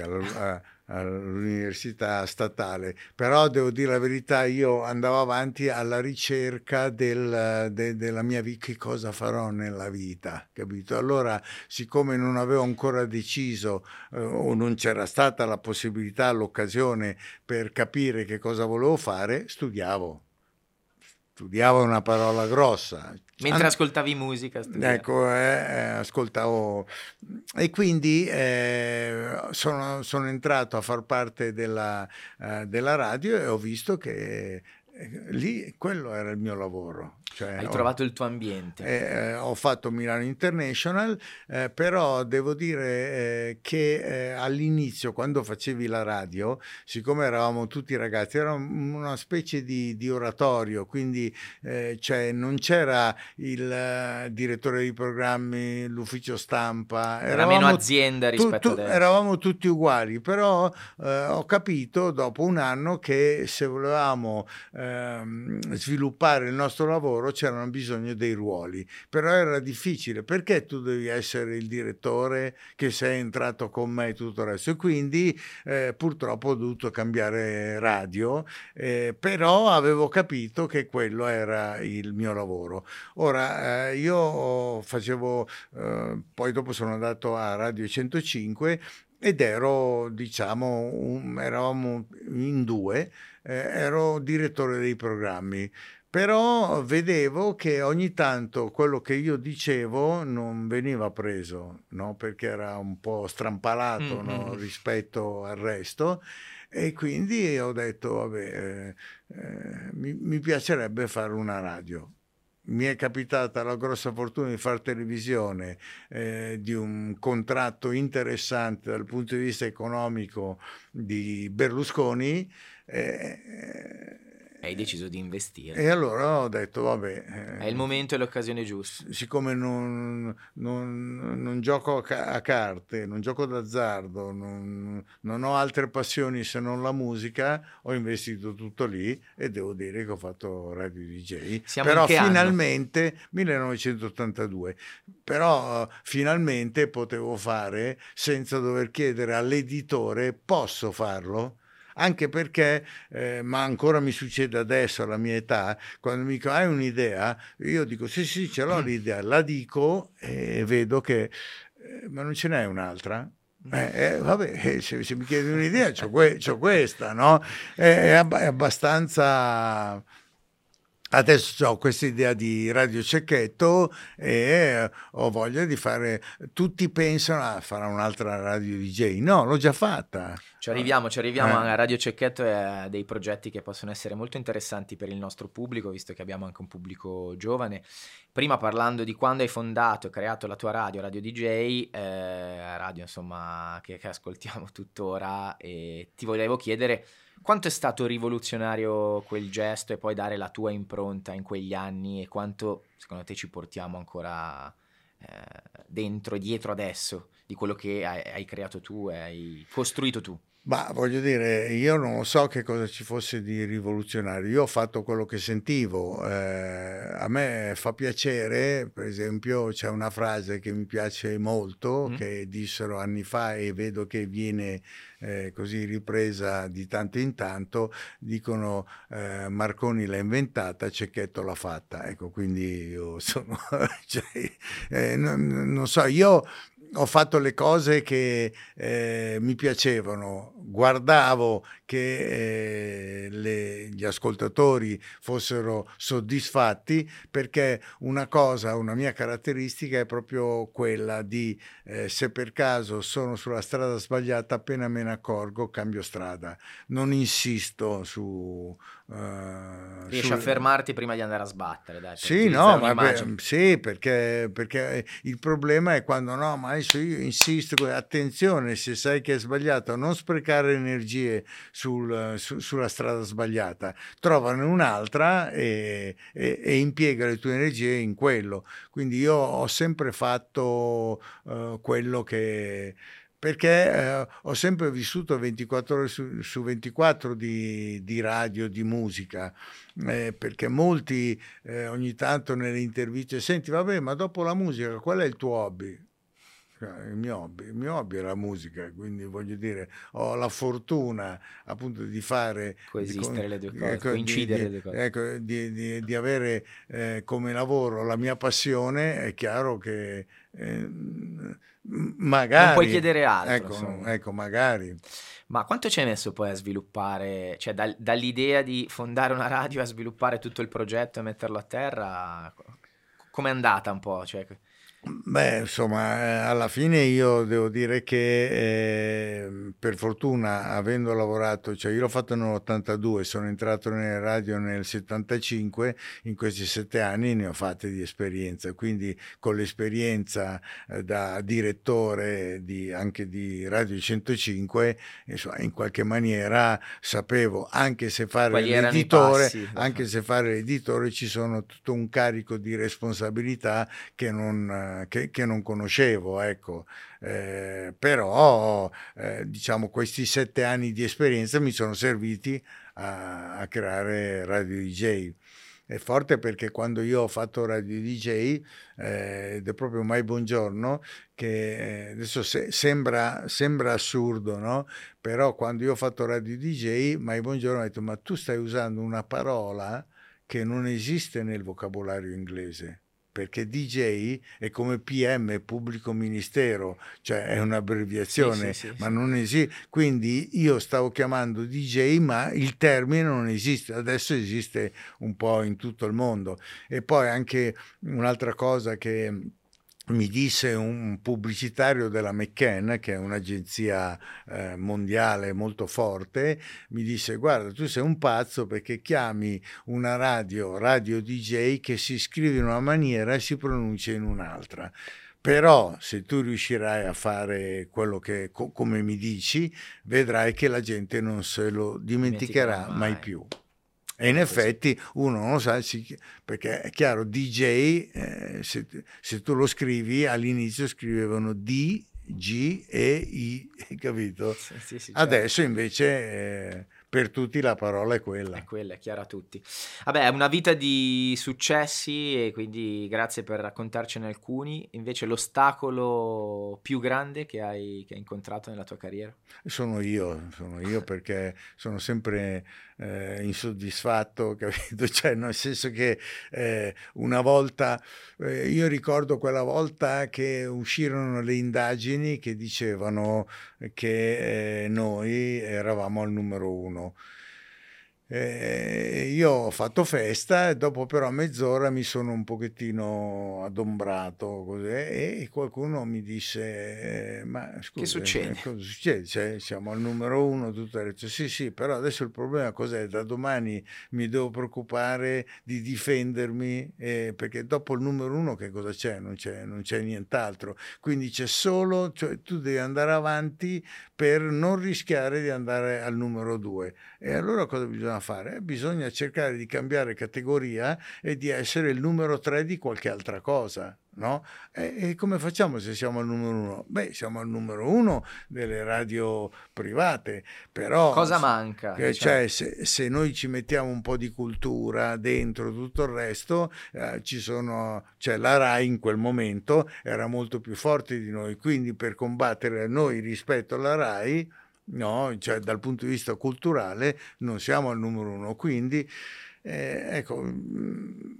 all'università statale, però devo dire la verità, io andavo avanti alla ricerca del, de, della mia vita, che cosa farò nella vita, capito? Allora, siccome non avevo ancora deciso eh, o non c'era stata la possibilità, l'occasione per capire che cosa volevo fare, studiavo studiavo una parola grossa. Mentre ascoltavi musica? Studiavo. Ecco, eh, eh, ascoltavo. E quindi eh, sono, sono, entrato a far parte della, uh, della radio e ho visto che eh, lì quello era il mio lavoro. Cioè, Hai ho, trovato il tuo ambiente. Eh, eh, ho fatto Milano International, eh, però devo dire eh, che eh, all'inizio, quando facevi la radio, siccome eravamo tutti ragazzi, era una specie di, di oratorio, quindi cioè, non c'era il direttore dei programmi, l'ufficio stampa. Era meno azienda rispetto tu, tu, adesso. Eravamo tutti uguali, però ho capito dopo un anno che se volevamo ehm, sviluppare il nostro lavoro, lavoro c'erano bisogno dei ruoli, però era difficile perché tu devi essere il direttore che sei entrato con me e tutto il resto. E quindi eh, purtroppo ho dovuto cambiare radio, eh, però avevo capito che quello era il mio lavoro. Ora eh, io facevo, eh, poi dopo sono andato a Radio 105 ed ero, diciamo, un, eravamo in due, eh, ero direttore dei programmi però vedevo che ogni tanto quello che io dicevo non veniva preso, no? perché era un po' strampalato mm-hmm. no? rispetto al resto e quindi ho detto, vabbè, eh, eh, mi, mi piacerebbe fare una radio mi è capitata la grossa fortuna di fare televisione, eh, di un contratto interessante dal punto di vista economico di Berlusconi. Eh, hai deciso di investire. E allora ho detto, vabbè... È il momento e l'occasione giusta. Siccome non, non, non gioco a, carte, non gioco d'azzardo, non, non, ho altre passioni se non la musica, ho investito tutto lì e devo dire che ho fatto Radio DJ. Siamo però finalmente, anno? 1982, però finalmente potevo fare senza dover chiedere all'editore, posso farlo? Anche perché, eh, ma ancora mi succede adesso alla mia età, quando mi dicono hai un'idea, io dico sì sì ce l'ho mm. l'idea, la dico e vedo che eh, ma non ce n'è un'altra? Eh, eh, vabbè, eh, se, se, mi chiedi un'idea, c'ho, que- c'ho questa, no? È, ab- è abbastanza Adesso ho questa idea di radio cecchetto e ho voglia di fare. Tutti pensano a ah, fare un'altra radio DJ. No, l'ho già fatta. Ci arriviamo, ci arriviamo. Eh. Radio Cecchetto è dei progetti che possono essere molto interessanti per il nostro pubblico, visto che abbiamo anche un pubblico giovane. Prima parlando di quando hai fondato e creato la tua radio, Radio DJ, eh, radio insomma che, che ascoltiamo tuttora, e ti volevo chiedere quanto è stato rivoluzionario quel gesto e poi dare la tua impronta in quegli anni e quanto secondo te ci portiamo ancora eh, dentro e dietro adesso di quello che hai, hai creato tu e hai costruito tu? Ma voglio dire, io non so che cosa ci fosse di rivoluzionario, io ho fatto quello che sentivo, eh, a me fa piacere, per esempio c'è una frase che mi piace molto, mm. che dissero anni fa e vedo che viene eh, così ripresa di tanto in tanto, dicono eh, Marconi l'ha inventata, Cecchetto l'ha fatta, ecco, quindi io sono, cioè, eh, non, non so, io ho fatto le cose che eh, mi piacevano, guardavo che eh, le, gli ascoltatori fossero soddisfatti perché una cosa, una mia caratteristica è proprio quella di eh, se per caso sono sulla strada sbagliata appena me ne accorgo cambio strada, non insisto su Uh, Riesci sul... a fermarti prima di andare a sbattere. Dai, sì, no, ma beh, sì perché, perché, il problema è quando no, ma adesso io insisto, attenzione, se sai che è sbagliato, non sprecare energie sul, su, sulla strada sbagliata, trovane un'altra e, e, e, impiega le tue energie in quello. Quindi io ho sempre fatto uh, quello che perché eh, ho sempre vissuto 24 ore su, su 24 di, di, radio, di musica, eh, perché molti eh, ogni tanto nelle interviste, senti, vabbè, ma dopo la musica qual è il tuo hobby? Cioè, il mio, hobby, il mio hobby è la musica, quindi voglio dire, ho la fortuna appunto di fare... Coesistere di, le due cose, ecco, coincidere di, le due cose. Ecco, di, di, di avere eh, come lavoro la mia passione, è chiaro che eh, magari... Non puoi chiedere altro. Ecco, ecco, magari. Ma quanto ci hai messo poi a sviluppare, cioè dal, dall'idea di fondare una radio a sviluppare tutto il progetto e metterlo a terra? Com'è andata un po'? Cioè... Beh, insomma, eh, alla fine io devo dire che eh, per fortuna, avendo lavorato, cioè io l'ho fatto nell'82, sono entrato nelle radio nel 75, in questi sette anni ne ho fatte di esperienza, quindi con l'esperienza eh, da direttore di, anche di Radio 105, insomma, in qualche maniera sapevo, anche se fare l'editore, passi, anche se fare l'editore ci sono tutto un carico di responsabilità che non che, che, non conoscevo, ecco. Eh, però eh, diciamo questi sette anni di esperienza mi sono serviti a, a creare Radio DJ è forte perché quando io ho fatto Radio DJ eh, ed è proprio Mai Buongiorno che eh, adesso se, sembra, sembra, assurdo no? però quando io ho fatto Radio DJ Mai Buongiorno ho detto ma tu stai usando una parola che non esiste nel vocabolario inglese perché DJ è come PM, pubblico ministero, cioè è un'abbreviazione, sì, sì, sì, ma non esiste. Quindi io stavo chiamando DJ, ma il termine non esiste, adesso esiste un po' in tutto il mondo. E poi anche un'altra cosa che mi disse un pubblicitario della McCann, che è un'agenzia eh, mondiale molto forte, mi disse guarda tu sei un pazzo perché chiami una radio, radio DJ che si scrive in una maniera e si pronuncia in un'altra. Però se tu riuscirai a fare quello che, co- come mi dici, vedrai che la gente non se lo dimenticherà mai. mai più. E in effetti uno non lo sa, perché è chiaro, DJ, eh, se, se, tu lo scrivi, all'inizio scrivevano D, G, E, I, capito? Sì, sì, sì, certo. Adesso invece, eh, per tutti la parola è quella. È quella, è chiara a tutti. Vabbè, è una vita di successi e quindi grazie per raccontarcene alcuni. Invece l'ostacolo più grande che hai, che hai incontrato nella tua carriera? Sono io, sono io perché sono sempre eh, insoddisfatto, capito? Cioè, nel senso che eh, una volta, eh, io ricordo quella volta che uscirono le indagini che dicevano che eh, noi eravamo al numero uno. Eh, io ho fatto festa e dopo però mezz'ora mi sono un pochettino adombrato così, e qualcuno mi disse ma scusa, che succede? Eh, cosa succede? Cioè, siamo al numero uno tutto detto sì sì però adesso il problema cos'è? da domani mi devo preoccupare di difendermi eh, perché dopo il numero uno che cosa c'è? Non c'è, non c'è nient'altro quindi c'è solo cioè, tu devi andare avanti per non rischiare di andare al numero due e allora cosa bisogna fare? Bisogna cercare di cambiare categoria e di essere il numero tre di qualche altra cosa. No? E, e, come facciamo se siamo al numero uno? Beh, siamo al numero uno delle radio private, però... Cosa manca? Che, diciamo. Cioè, se, se, noi ci mettiamo un po' di cultura dentro tutto il resto, eh, ci sono... Cioè, la RAI in quel momento era molto più forte di noi, quindi per combattere noi rispetto alla RAI no? cioè, dal punto di vista culturale non siamo al numero uno, quindi eh, ecco, mm,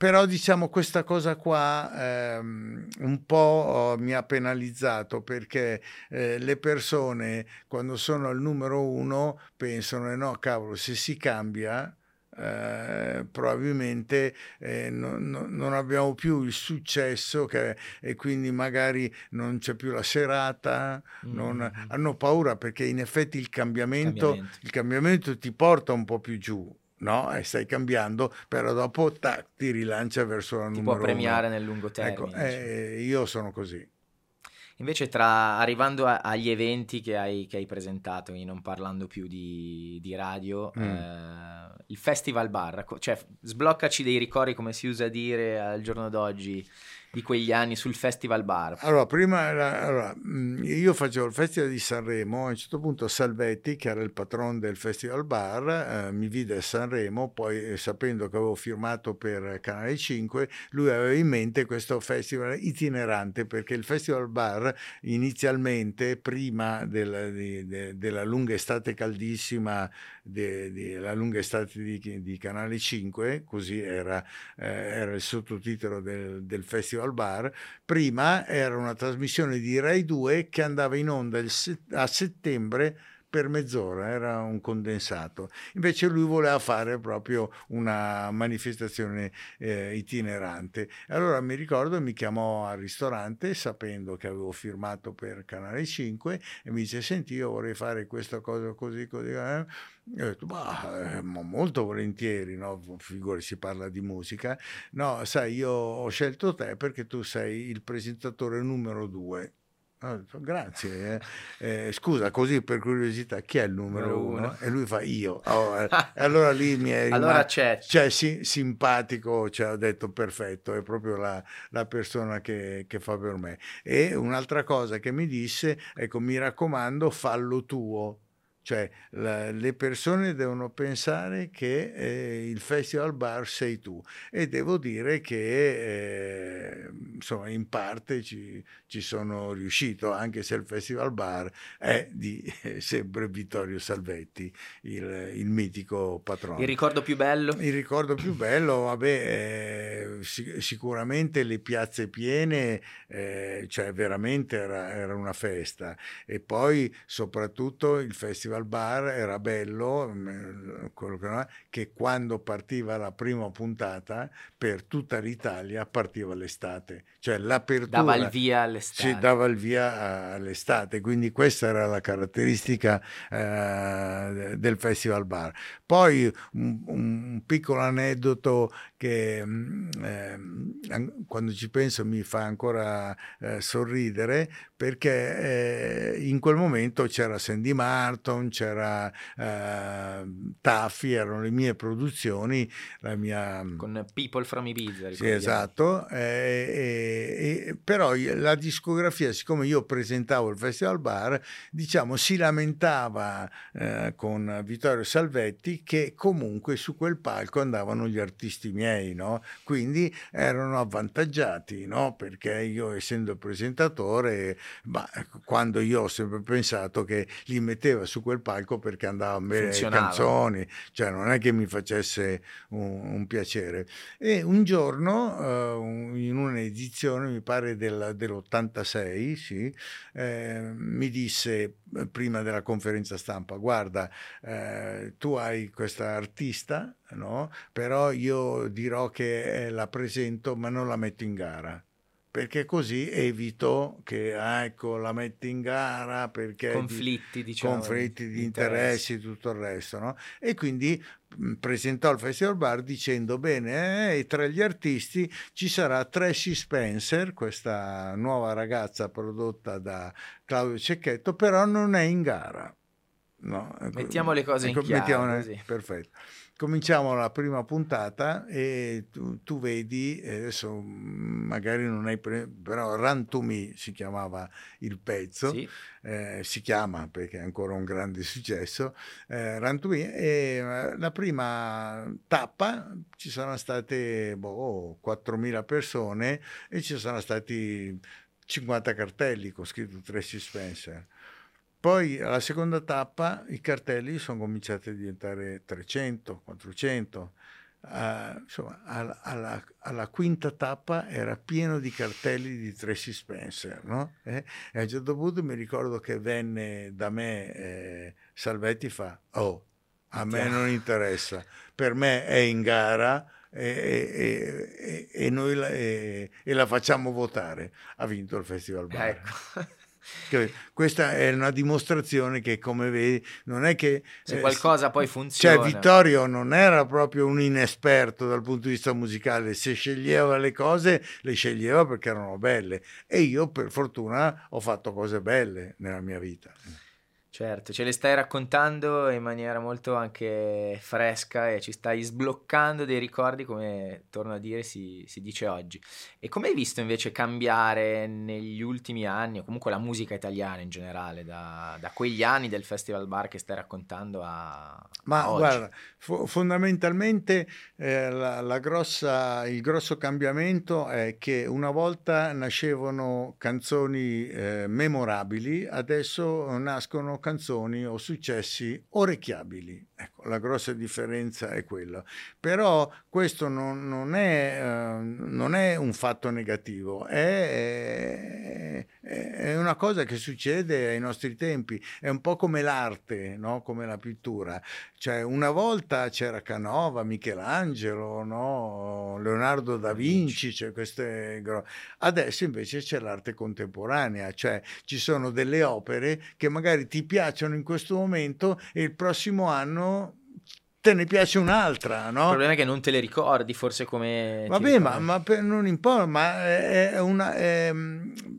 però diciamo questa cosa qua ehm, un po' oh, mi ha penalizzato perché eh, le persone quando sono al numero uno pensano, eh no cavolo, se si cambia eh, probabilmente eh, no, no, non abbiamo più il successo che, e quindi magari non c'è più la serata, mm. non, hanno paura perché in effetti il cambiamento, cambiamento. il cambiamento ti porta un po' più giù no? E stai cambiando, però dopo tac, ti rilancia verso la ti numero può premiare uno. nel lungo ecco, termine. Ecco, eh, io sono così. Invece, tra, arrivando a, agli eventi che hai, che hai, presentato, non parlando più di, di radio, mm. eh, il Festival Bar, cioè sbloccaci dei ricordi, come si usa dire al giorno d'oggi, di quegli anni sul Festival Bar? Allora, prima era, allora, mm, io facevo il Festival di Sanremo, a un certo punto Salvetti, che era il patron del Festival Bar, eh, mi vide a Sanremo, poi eh, sapendo che avevo firmato per Canale 5, lui aveva in mente questo festival itinerante, perché il Festival Bar inizialmente, prima del, di, de, della lunga estate caldissima, della lunga estate di, di, Canale 5, così era, eh, era il sottotitolo del, del Festival al bar, prima era una trasmissione di Rai 2 che andava in onda a settembre per mezz'ora, era un condensato. Invece lui voleva fare proprio una manifestazione eh, itinerante. Allora mi ricordo, mi chiamò al ristorante sapendo che avevo firmato per Canale 5 e mi dice, senti, io vorrei fare questa cosa così, così. Eh? E ho detto, bah, eh, molto volentieri, no? Figuri, si parla di musica. No, sai, io ho scelto te perché tu sei il presentatore numero due. Grazie. Eh. Eh, scusa, così per curiosità, chi è il numero, uno? uno? E lui fa io. Oh, eh. allora lì mi è allora c'è. Cioè, sì, simpatico, cioè, ho detto perfetto, è proprio la, la persona che, che, fa per me. E un'altra cosa che mi disse, ecco, mi raccomando, fallo tuo cioè la, le persone devono pensare che eh, il festival bar sei tu. E devo dire che eh, insomma in parte ci, ci, sono riuscito anche se il festival bar è di eh, sempre Vittorio Salvetti il, il, mitico patrono. Il ricordo più bello? il ricordo più bello vabbè eh, sic- sicuramente le piazze piene eh, cioè veramente era, era una festa. E poi soprattutto il festival al bar era bello mm, che, che quando partiva la prima puntata per tutta l'Italia partiva l'estate, cioè l'apertura dava il via all'estate. Sì, dava il via all'estate, quindi questa era la caratteristica eh, del Festival Bar. Poi un, un piccolo aneddoto che mm, eh, quando ci penso mi fa ancora eh, sorridere perché eh, in quel momento c'era Sandy Martin, c'era uh, Taffi, erano le mie produzioni, la mia... Con People from Ibiza. Sì, esatto, e, e, e, però la discografia, siccome io presentavo il Festival Bar, diciamo si lamentava eh, con Vittorio Salvetti che comunque su quel palco andavano gli artisti miei, no? quindi erano avvantaggiati, no? perché io essendo presentatore, bah, quando io ho sempre pensato che li metteva su quel palco perché andavano bene le canzoni, cioè non è che mi facesse un, un piacere. E un giorno, uh, in un'edizione, mi pare del, dell'86, sì, eh, mi disse prima della conferenza stampa, guarda, eh, tu hai questa artista, no? però io dirò che la presento ma non la metto in gara perché così evito che ah, ecco, la metti in gara perché conflitti, di, diciamo, conflitti di interessi e tutto il resto no? e quindi presentò il Festival Bar dicendo bene eh, tra gli artisti ci sarà Tracy Spencer questa nuova ragazza prodotta da Claudio Cecchetto però non è in gara no? Mettiamo le cose ecco, in chiaro perfetto cominciamo la prima puntata e tu, tu, vedi, adesso magari non hai pre- però Me si chiamava il pezzo, sì. eh, si chiama perché è ancora un grande successo, eh, Me e eh, la prima tappa ci sono state boh, 4.000 persone e ci sono stati 50 cartelli con scritto Tracy Spencer. Poi alla seconda tappa i cartelli sono cominciati a diventare 300, 400. Uh, insomma, alla, alla, alla, quinta tappa era pieno di cartelli di Tracy Spencer. No? Eh? E a un certo punto mi ricordo che venne da me eh, Salvetti fa: Oh, a me non interessa, per me è in gara. E, e, e, noi la, e, la facciamo votare. Ha vinto il Festival Bar. Ecco. Questa è una dimostrazione che, come vedi, non è che... Se eh, qualcosa poi funziona... Cioè, Vittorio non era proprio un inesperto dal punto di vista musicale, se sceglieva le cose, le sceglieva perché erano belle. E io, per fortuna, ho fatto cose belle nella mia vita. Certo, ce le stai raccontando in maniera molto anche fresca e ci stai sbloccando dei ricordi, come torno a dire si, si dice oggi. E come hai visto invece cambiare negli ultimi anni, o comunque la musica italiana in generale, da, da quegli anni del Festival Bar che stai raccontando a, Ma a guarda, fo- fondamentalmente eh, la, la grossa, il grosso cambiamento è che una volta nascevano canzoni eh, memorabili, adesso nascono canzoni o successi orecchiabili. Ecco, la grossa differenza è quella. Però questo non, non, è, uh, non è, un fatto negativo, è, è, è, una cosa che succede ai nostri tempi. È un po' come l'arte, no? come la pittura. Cioè, una volta c'era Canova, Michelangelo, no? Leonardo da Vinci, cioè queste... adesso invece c'è l'arte contemporanea, cioè ci sono delle opere che magari ti piacciono in questo momento e il prossimo anno te ne piace un'altra, no? Il problema è che non te le ricordi, forse come... Vabbè, ma, ma per, non importa, ma è una, è,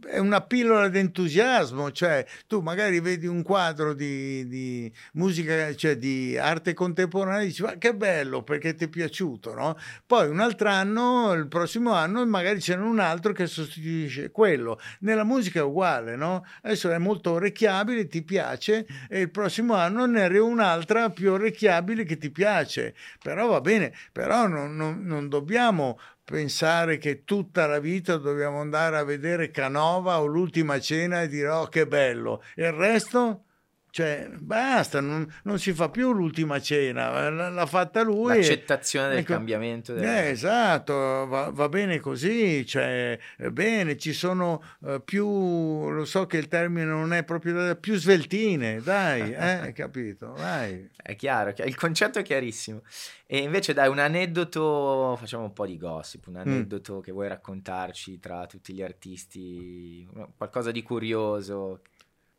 è una pillola d'entusiasmo, cioè tu magari vedi un quadro di, di, musica, cioè di arte contemporanea e dici, ma che bello, perché ti è piaciuto, no? Poi un altro anno, il prossimo anno, magari c'è un altro che sostituisce quello. Nella musica è uguale, no? Adesso è molto orecchiabile, ti piace, e il prossimo anno ne arriva un'altra più orecchiabile che ti piace, però va bene, però non, non, non dobbiamo pensare che tutta la vita dobbiamo andare a vedere Canova o l'ultima cena e dire oh che bello, e il resto? Cioè, basta, non, non, si fa più l'ultima cena, l'ha fatta lui. L'accettazione del ecco, cambiamento. Del... Eh, esatto, va, va, bene così, cioè, bene, ci sono uh, più, lo so che il termine non è proprio, più sveltine, dai, eh, capito, vai. È chiaro, il concetto è chiarissimo. E invece dai, un aneddoto, facciamo un po' di gossip, un mm. aneddoto mm. che vuoi raccontarci tra tutti gli artisti, qualcosa di curioso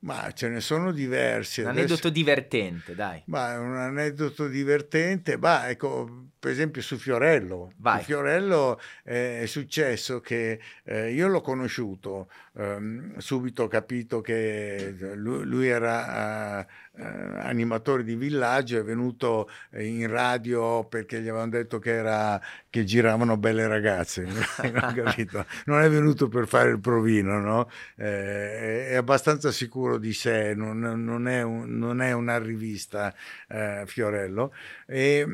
ma ce ne sono diversi. Un aneddoto Adesso... divertente, dai. Ma un aneddoto divertente, bah, ecco, per esempio su Fiorello. Vai. Su Fiorello eh, è successo che eh, io l'ho conosciuto, ehm, subito ho capito che lui, lui era eh, animatore di villaggio, è venuto in radio perché gli avevano detto che, era, che giravano belle ragazze, non è venuto per fare il provino, no? eh, è abbastanza sicuro di sé, non, non, è, un, non è, una rivista eh, Fiorello. E,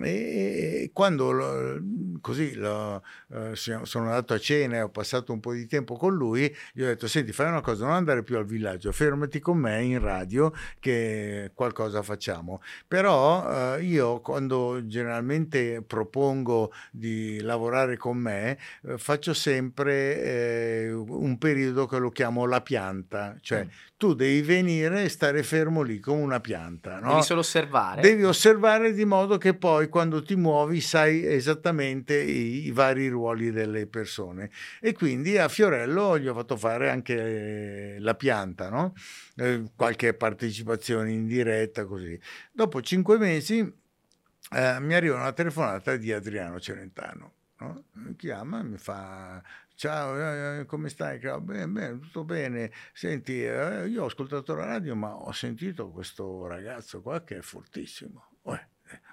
e quando lo, così lo, eh, sono andato a cena e ho passato un po' di tempo con lui, gli ho detto, senti, fai una cosa, non andare più al villaggio, fermati con me in radio che qualcosa facciamo. Però eh, io quando generalmente propongo di lavorare con me, eh, faccio sempre eh, un periodo che lo chiamo la pianta, cioè mm. Tu devi venire e stare fermo lì come una pianta. No? Devi solo osservare. Devi osservare di modo che poi quando ti muovi sai esattamente i, i vari ruoli delle persone. E quindi a Fiorello gli ho fatto fare anche la pianta, no? eh, qualche partecipazione in diretta, così. Dopo cinque mesi eh, mi arriva una telefonata di Adriano Celentano. No? Mi chiama e mi fa Ciao, eh, eh, come stai? Bene, bene, tutto bene. Senti, eh, io ho ascoltato la radio, ma ho sentito questo ragazzo qua che è fortissimo. Uè,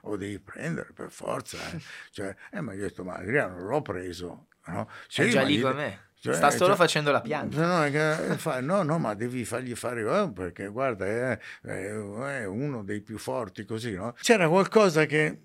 lo devi prendere per forza. Eh. Cioè, eh, ma io ho detto, ma Adriano, l'ho preso. No? Sì, è già lì con me. Cioè, Sta solo cioè, facendo la pianta. No, no, no, ma devi fargli fare oh, perché guarda, è, è, uno dei più forti così, no? C'era qualcosa che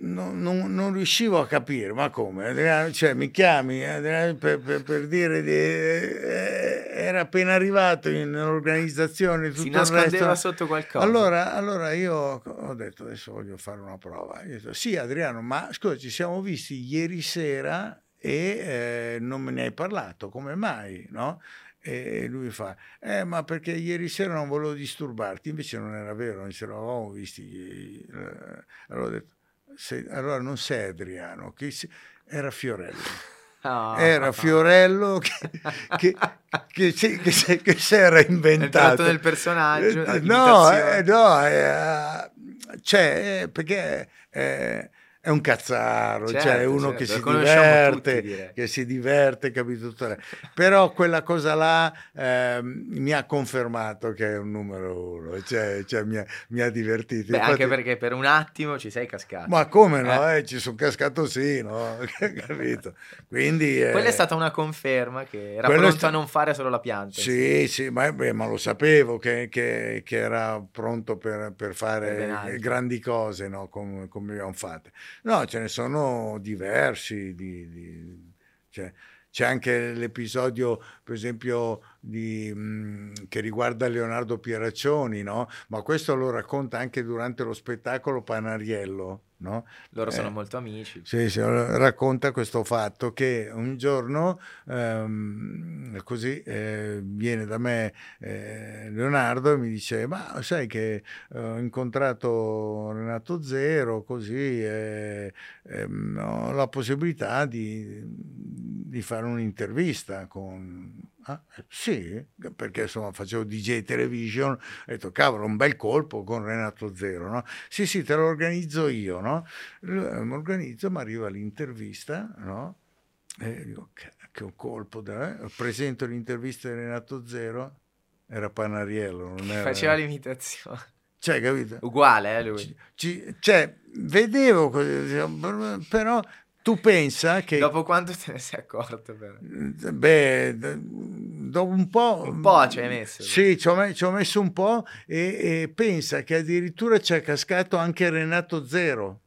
non, non, non, riuscivo a capire, ma come? Cioè, mi chiami per, per, per dire di, eh, era appena arrivato in organizzazione. Tutto si nascondeva sotto qualcosa. Allora, allora, io ho detto adesso voglio fare una prova. Io ho detto, sì, Adriano, ma scusa, ci siamo visti ieri sera e eh, non me ne hai parlato, come mai? No? E lui fa, eh, ma perché ieri sera non volevo disturbarti, invece non era vero, non ci eravamo visti. Eh, allora ho detto, sei, allora non sei Adriano, che era Fiorello. Oh. Era Fiorello che, che, che, si era inventato. del personaggio. Eh, no, eh, no, eh, cioè, perché... Eh, è un cazzaro, certo, cioè è uno certo. che si diverte, tutti, che si diverte, capito? Però quella cosa là eh, mi ha confermato che è un numero uno, cioè, cioè mi, ha, mi, ha, divertito. Beh, Infatti, anche perché per un attimo ci sei cascato. Ma come no? Eh? Eh, ci sono cascato sì, no? capito? Quindi... Eh, Quella è stata una conferma che era pronto sta... a non fare solo la pianta. Sì, sì, ma, beh, ma lo sapevo che, che, che, era pronto per, per fare grandi cose, no? come, come abbiamo fatto. No, ce ne sono diversi. Di, di, cioè, c'è anche l'episodio, per esempio, di, mh, che riguarda Leonardo Pieraccioni, no? ma questo lo racconta anche durante lo spettacolo Panariello. No? Loro sono eh, molto amici. Sì, sì, racconta questo fatto che un giorno ehm, così eh, viene da me eh, Leonardo e mi dice ma sai che eh, ho incontrato Renato Zero così ehm, ho la possibilità di, di fare un'intervista con Ah, sì, perché insomma facevo DJ television, detto cavolo, un bel colpo con Renato Zero, no? Sì, sì, te lo organizzo io, no? Mi organizzo, mi arriva l'intervista, no? E dico, che, un colpo, da, eh? presento l'intervista di Renato Zero, era Panariello, non era... Faceva l'imitazione. Cioè, capito? Uguale, eh, lui. Ci, ci, cioè, vedevo, però tu pensa che... Dopo quanto te ne sei accorto? Però? Beh, dopo un po'... Un po' ci hai messo. Sì, ci ho, ci ho messo un po' e, e, pensa che addirittura ci è cascato anche Renato Zero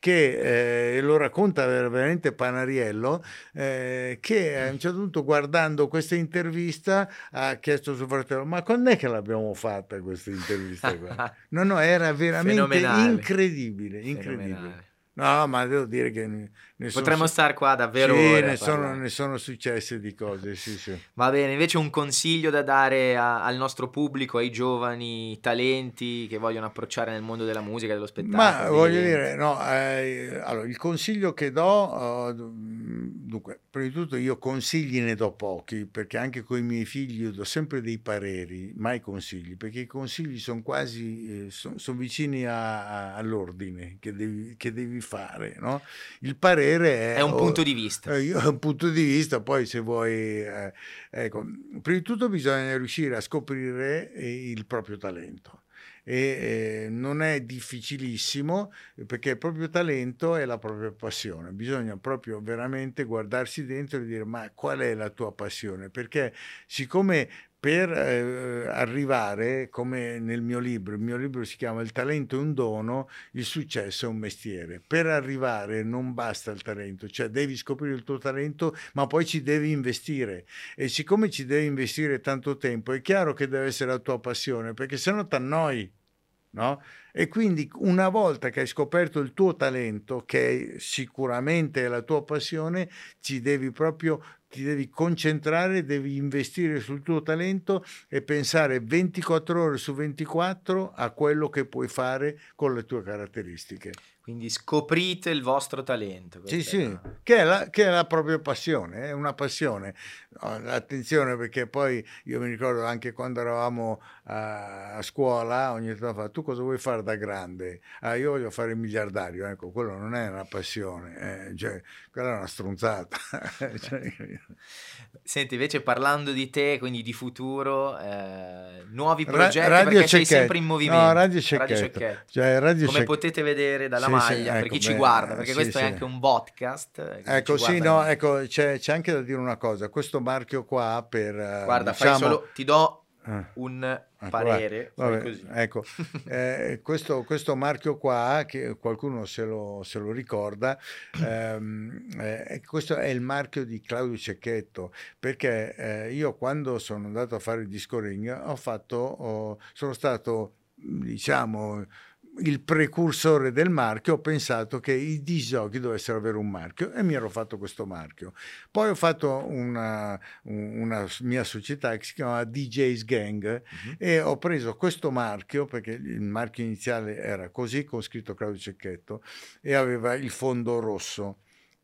che eh, lo racconta veramente Panariello, eh, che a un certo punto guardando questa intervista ha chiesto a suo fratello, ma quando è che l'abbiamo fatta questa intervista? no, no, era veramente incredibile, incredibile. No, ma devo dire che potremmo stare qua davvero. Sì, ne sono, ne sono, successe di cose. Sì, sì. Va bene, invece un consiglio da dare a, al nostro pubblico, ai giovani talenti che vogliono approcciare nel mondo della musica, dello spettacolo. Ma voglio dire, no, eh, allora, il consiglio che do, uh, dunque, prima di tutto io consigli ne do pochi, perché anche con i miei figli io do sempre dei pareri, mai consigli, perché i consigli sono quasi, eh, sono son vicini a, a, all'ordine che devi, che devi fare, no? Il parere è... È un punto di vista. Eh, è un punto di vista, poi se vuoi... Eh, ecco, prima di tutto bisogna riuscire a scoprire il proprio talento e eh, non è difficilissimo perché il proprio talento è la propria passione. Bisogna proprio veramente guardarsi dentro e dire ma qual è la tua passione? Perché siccome per eh, arrivare, come nel mio libro, il mio libro si chiama Il talento è un dono, il successo è un mestiere. Per arrivare non basta il talento, cioè devi scoprire il tuo talento, ma poi ci devi investire. E siccome ci devi investire tanto tempo, è chiaro che deve essere la tua passione, perché se no ti annoi. No? E quindi una volta che hai scoperto il tuo talento, che sicuramente è la tua passione, ci devi proprio ti devi concentrare, devi investire sul tuo talento e pensare 24 ore su 24 a quello che puoi fare con le tue caratteristiche. Quindi scoprite il vostro talento. Sì, sì, che è, la, che è, la, propria passione, è una passione. Attenzione perché poi io mi ricordo anche quando eravamo a, scuola, ogni tanto fa, tu cosa vuoi fare da grande? Ah, io voglio fare il miliardario, ecco, quello non è una passione, eh, cioè, quella è una stronzata. cioè, Senti, invece parlando di te, quindi di futuro, eh, nuovi progetti, Ra- perché sei sempre in movimento. No, Radio Cecchetto. Radio Cecchetto. Cioè, radio Come Cec... potete vedere dalla sì, maglia, sì, per ecco, chi ci guarda, perché questo è anche un podcast. Ecco, sì, no, ecco, c'è, c'è, anche da dire una cosa, questo marchio qua per... Guarda, diciamo... fai solo, ti do ah. un ecco, parere. Vabbè, ecco, eh, questo, questo, marchio qua, che qualcuno se lo, se lo ricorda, ehm, eh, questo è il marchio di Claudio Cecchetto, perché eh, io quando sono andato a fare il disco ring ho fatto, ho, sono stato diciamo il precursore del marchio, ho pensato che i disgiochi dovessero avere un marchio e mi ero fatto questo marchio. Poi ho fatto una, una mia società che si chiama DJ's Gang uh-huh. e ho preso questo marchio, perché il marchio iniziale era così, con scritto Claudio Cecchetto, e aveva il fondo rosso.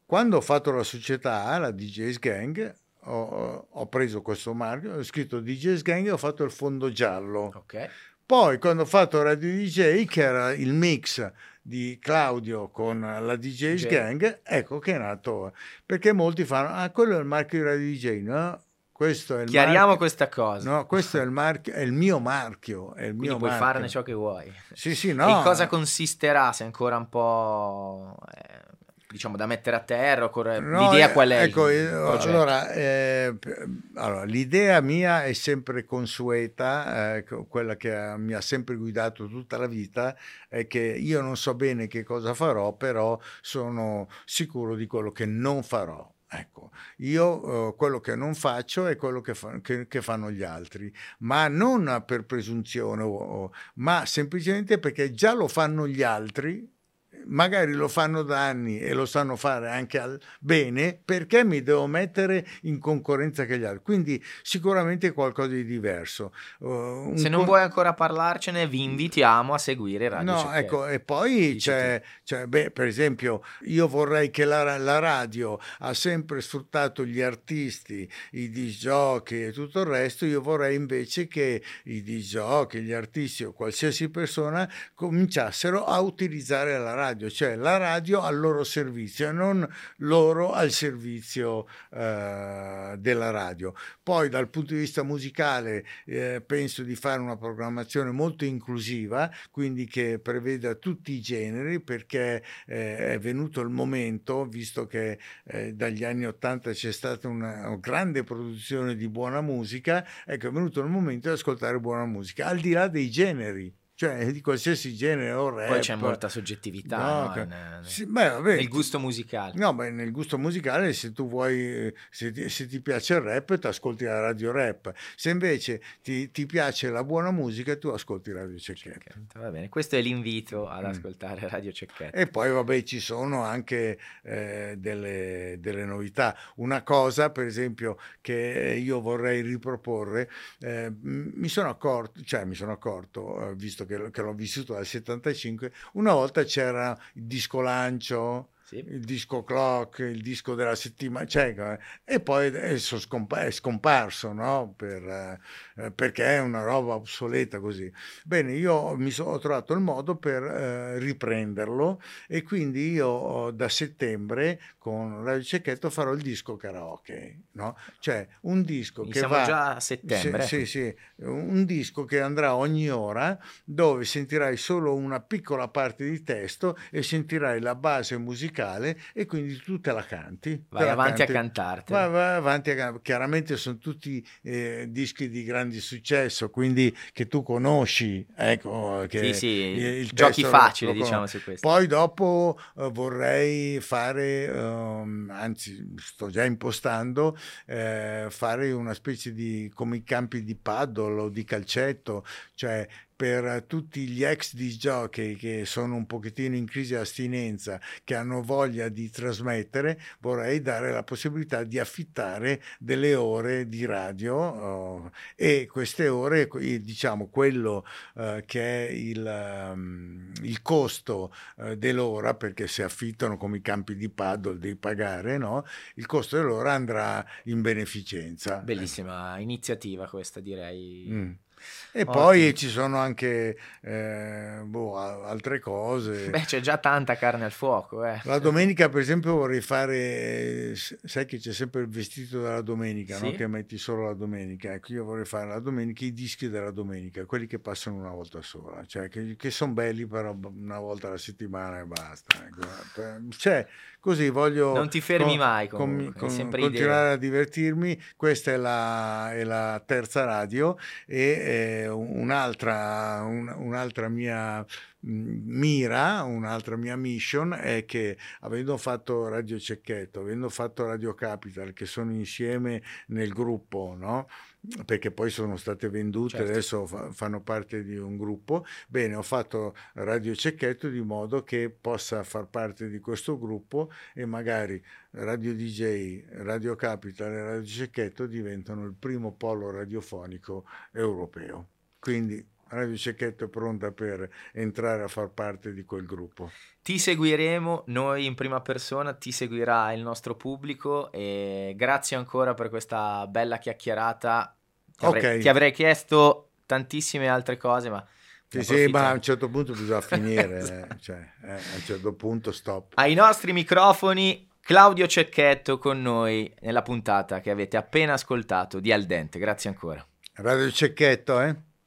Quando ho fatto la società, la DJ's Gang, ho, ho preso questo marchio, ho scritto DJ's Gang e ho fatto il fondo giallo. Okay. Poi quando ho fatto Radio DJ, che era il mix di Claudio con la DJ's DJ. Gang, ecco che è nato. Perché molti fanno, ah, quello è il marchio di Radio DJ, no? Questo è il Chiariamo marchio. questa cosa. No, questo è il, marchio, è il mio marchio. È il mio puoi marchio. farne ciò che vuoi. Sì, sì, no. In cosa consisterà? Se ancora un po'... Eh diciamo da mettere a terra? Occorre... No, l'idea qual è? Ecco, allora, eh, allora, l'idea mia è sempre consueta, eh, quella che mi ha sempre guidato tutta la vita, è che io non so bene che cosa farò, però sono sicuro di quello che non farò. Ecco, io eh, quello che non faccio è quello che, fa, che, che fanno gli altri, ma non per presunzione, o, o, ma semplicemente perché già lo fanno gli altri magari lo fanno da anni e lo sanno fare anche al bene, perché mi devo mettere in concorrenza con gli altri? Quindi sicuramente qualcosa di diverso. Uh, Se non con... vuoi ancora parlarcene, vi invitiamo a seguire Radio No, Cecchè. ecco, e poi c'è, c'è beh, per esempio, io vorrei che la, la, radio ha sempre sfruttato gli artisti, i disgiochi e tutto il resto, io vorrei invece che i disgiochi, gli artisti o qualsiasi persona cominciassero a utilizzare la radio radio, cioè la radio al loro servizio e non loro al servizio eh, della radio. Poi dal punto di vista musicale eh, penso di fare una programmazione molto inclusiva, quindi che preveda tutti i generi perché eh, è venuto il momento, visto che eh, dagli anni Ottanta c'è stata una, una grande produzione di buona musica, ecco è venuto il momento di ascoltare buona musica, al di là dei generi cioè di qualsiasi genere o rap. Poi c'è molta soggettività no, no, in, sì, beh, vabbè, nel gusto musicale. No, beh, nel gusto musicale se tu vuoi, se ti, se ti piace il rap, ti ascolti la radio rap. Se invece ti, ti piace la buona musica, tu ascolti Radio Cecchetto. Va bene, questo è l'invito ad mm. ascoltare Radio Cecchetto. E poi vabbè ci sono anche eh, delle, delle, novità. Una cosa, per esempio, che io vorrei riproporre, eh, mi sono accorto, cioè mi sono accorto, eh, che, che l'ho vissuto dal 75, una volta c'era il disco lancio, sì. il disco clock, il disco della settimana, cioè, e poi adesso è scomparso, no? per, eh, perché è una roba obsoleta così. Bene, io mi sono trovato il modo per eh, riprenderlo e quindi io da settembre con Radio Cecchetto farò il disco karaoke, no? cioè un disco Quindi che siamo va... già a settembre. Sì, sì, un disco che andrà ogni ora dove sentirai solo una piccola parte di testo e sentirai la base musicale e quindi tu te la canti. Vai la avanti canti. a cantarti. Vai, vai avanti a cantarti. Chiaramente sono tutti eh, dischi di grande successo, quindi che tu conosci. Ecco, che sì, sì, il giochi facili diciamo su questo. Poi dopo uh, vorrei fare, um, anzi sto già impostando, eh, fare una specie di come i campi di paddle o di calcetto, cioè per tutti gli ex disc jockey che sono un pochettino in crisi di astinenza, che hanno voglia di trasmettere, vorrei dare la possibilità di affittare delle ore di radio oh, e queste ore, diciamo, quello uh, che è il, um, il costo uh, dell'ora, perché se affittano come i campi di paddle devi pagare, no? il costo dell'ora andrà in beneficenza. Bellissima iniziativa questa, direi. Mm. E Ottimo. poi ci sono anche eh, boh, altre cose. Beh, c'è già tanta carne al fuoco. Eh. La domenica, per esempio, vorrei fare. Sai che c'è sempre il vestito della domenica, sì? no? che metti solo la domenica. Ecco, io vorrei fare la domenica i dischi della domenica, quelli che passano una volta sola, cioè che, che sono belli, però una volta alla settimana e basta. Ecco. Cioè, così voglio. Non ti fermi con, mai, comunque, con, con, continuare idea. a divertirmi. Questa è la, è la terza radio e eh, un'altra, un, un'altra mia mm, mira, un'altra mia mission è che avendo fatto Radio Cecchetto, avendo fatto Radio Capital, che sono insieme nel gruppo, no? Perché poi sono state vendute, certo. adesso fa, fanno parte di un gruppo. Bene, ho fatto Radio Cecchetto di modo che possa far parte di questo gruppo e magari Radio DJ, Radio Capital e Radio Cecchetto diventano il primo polo radiofonico europeo. Quindi Radio Cecchetto è pronta per entrare a far parte di quel gruppo. Ti seguiremo, noi in prima persona, ti seguirà il nostro pubblico e grazie ancora per questa bella chiacchierata. Ti avrei, okay. ti avrei chiesto tantissime altre cose, ma... Sì, sì, ma a un certo punto bisogna finire, eh, cioè, eh, a un certo punto stop. Ai nostri microfoni Claudio Cecchetto con noi nella puntata che avete appena ascoltato di Al Dente. Grazie ancora. Radio Cecchetto, eh?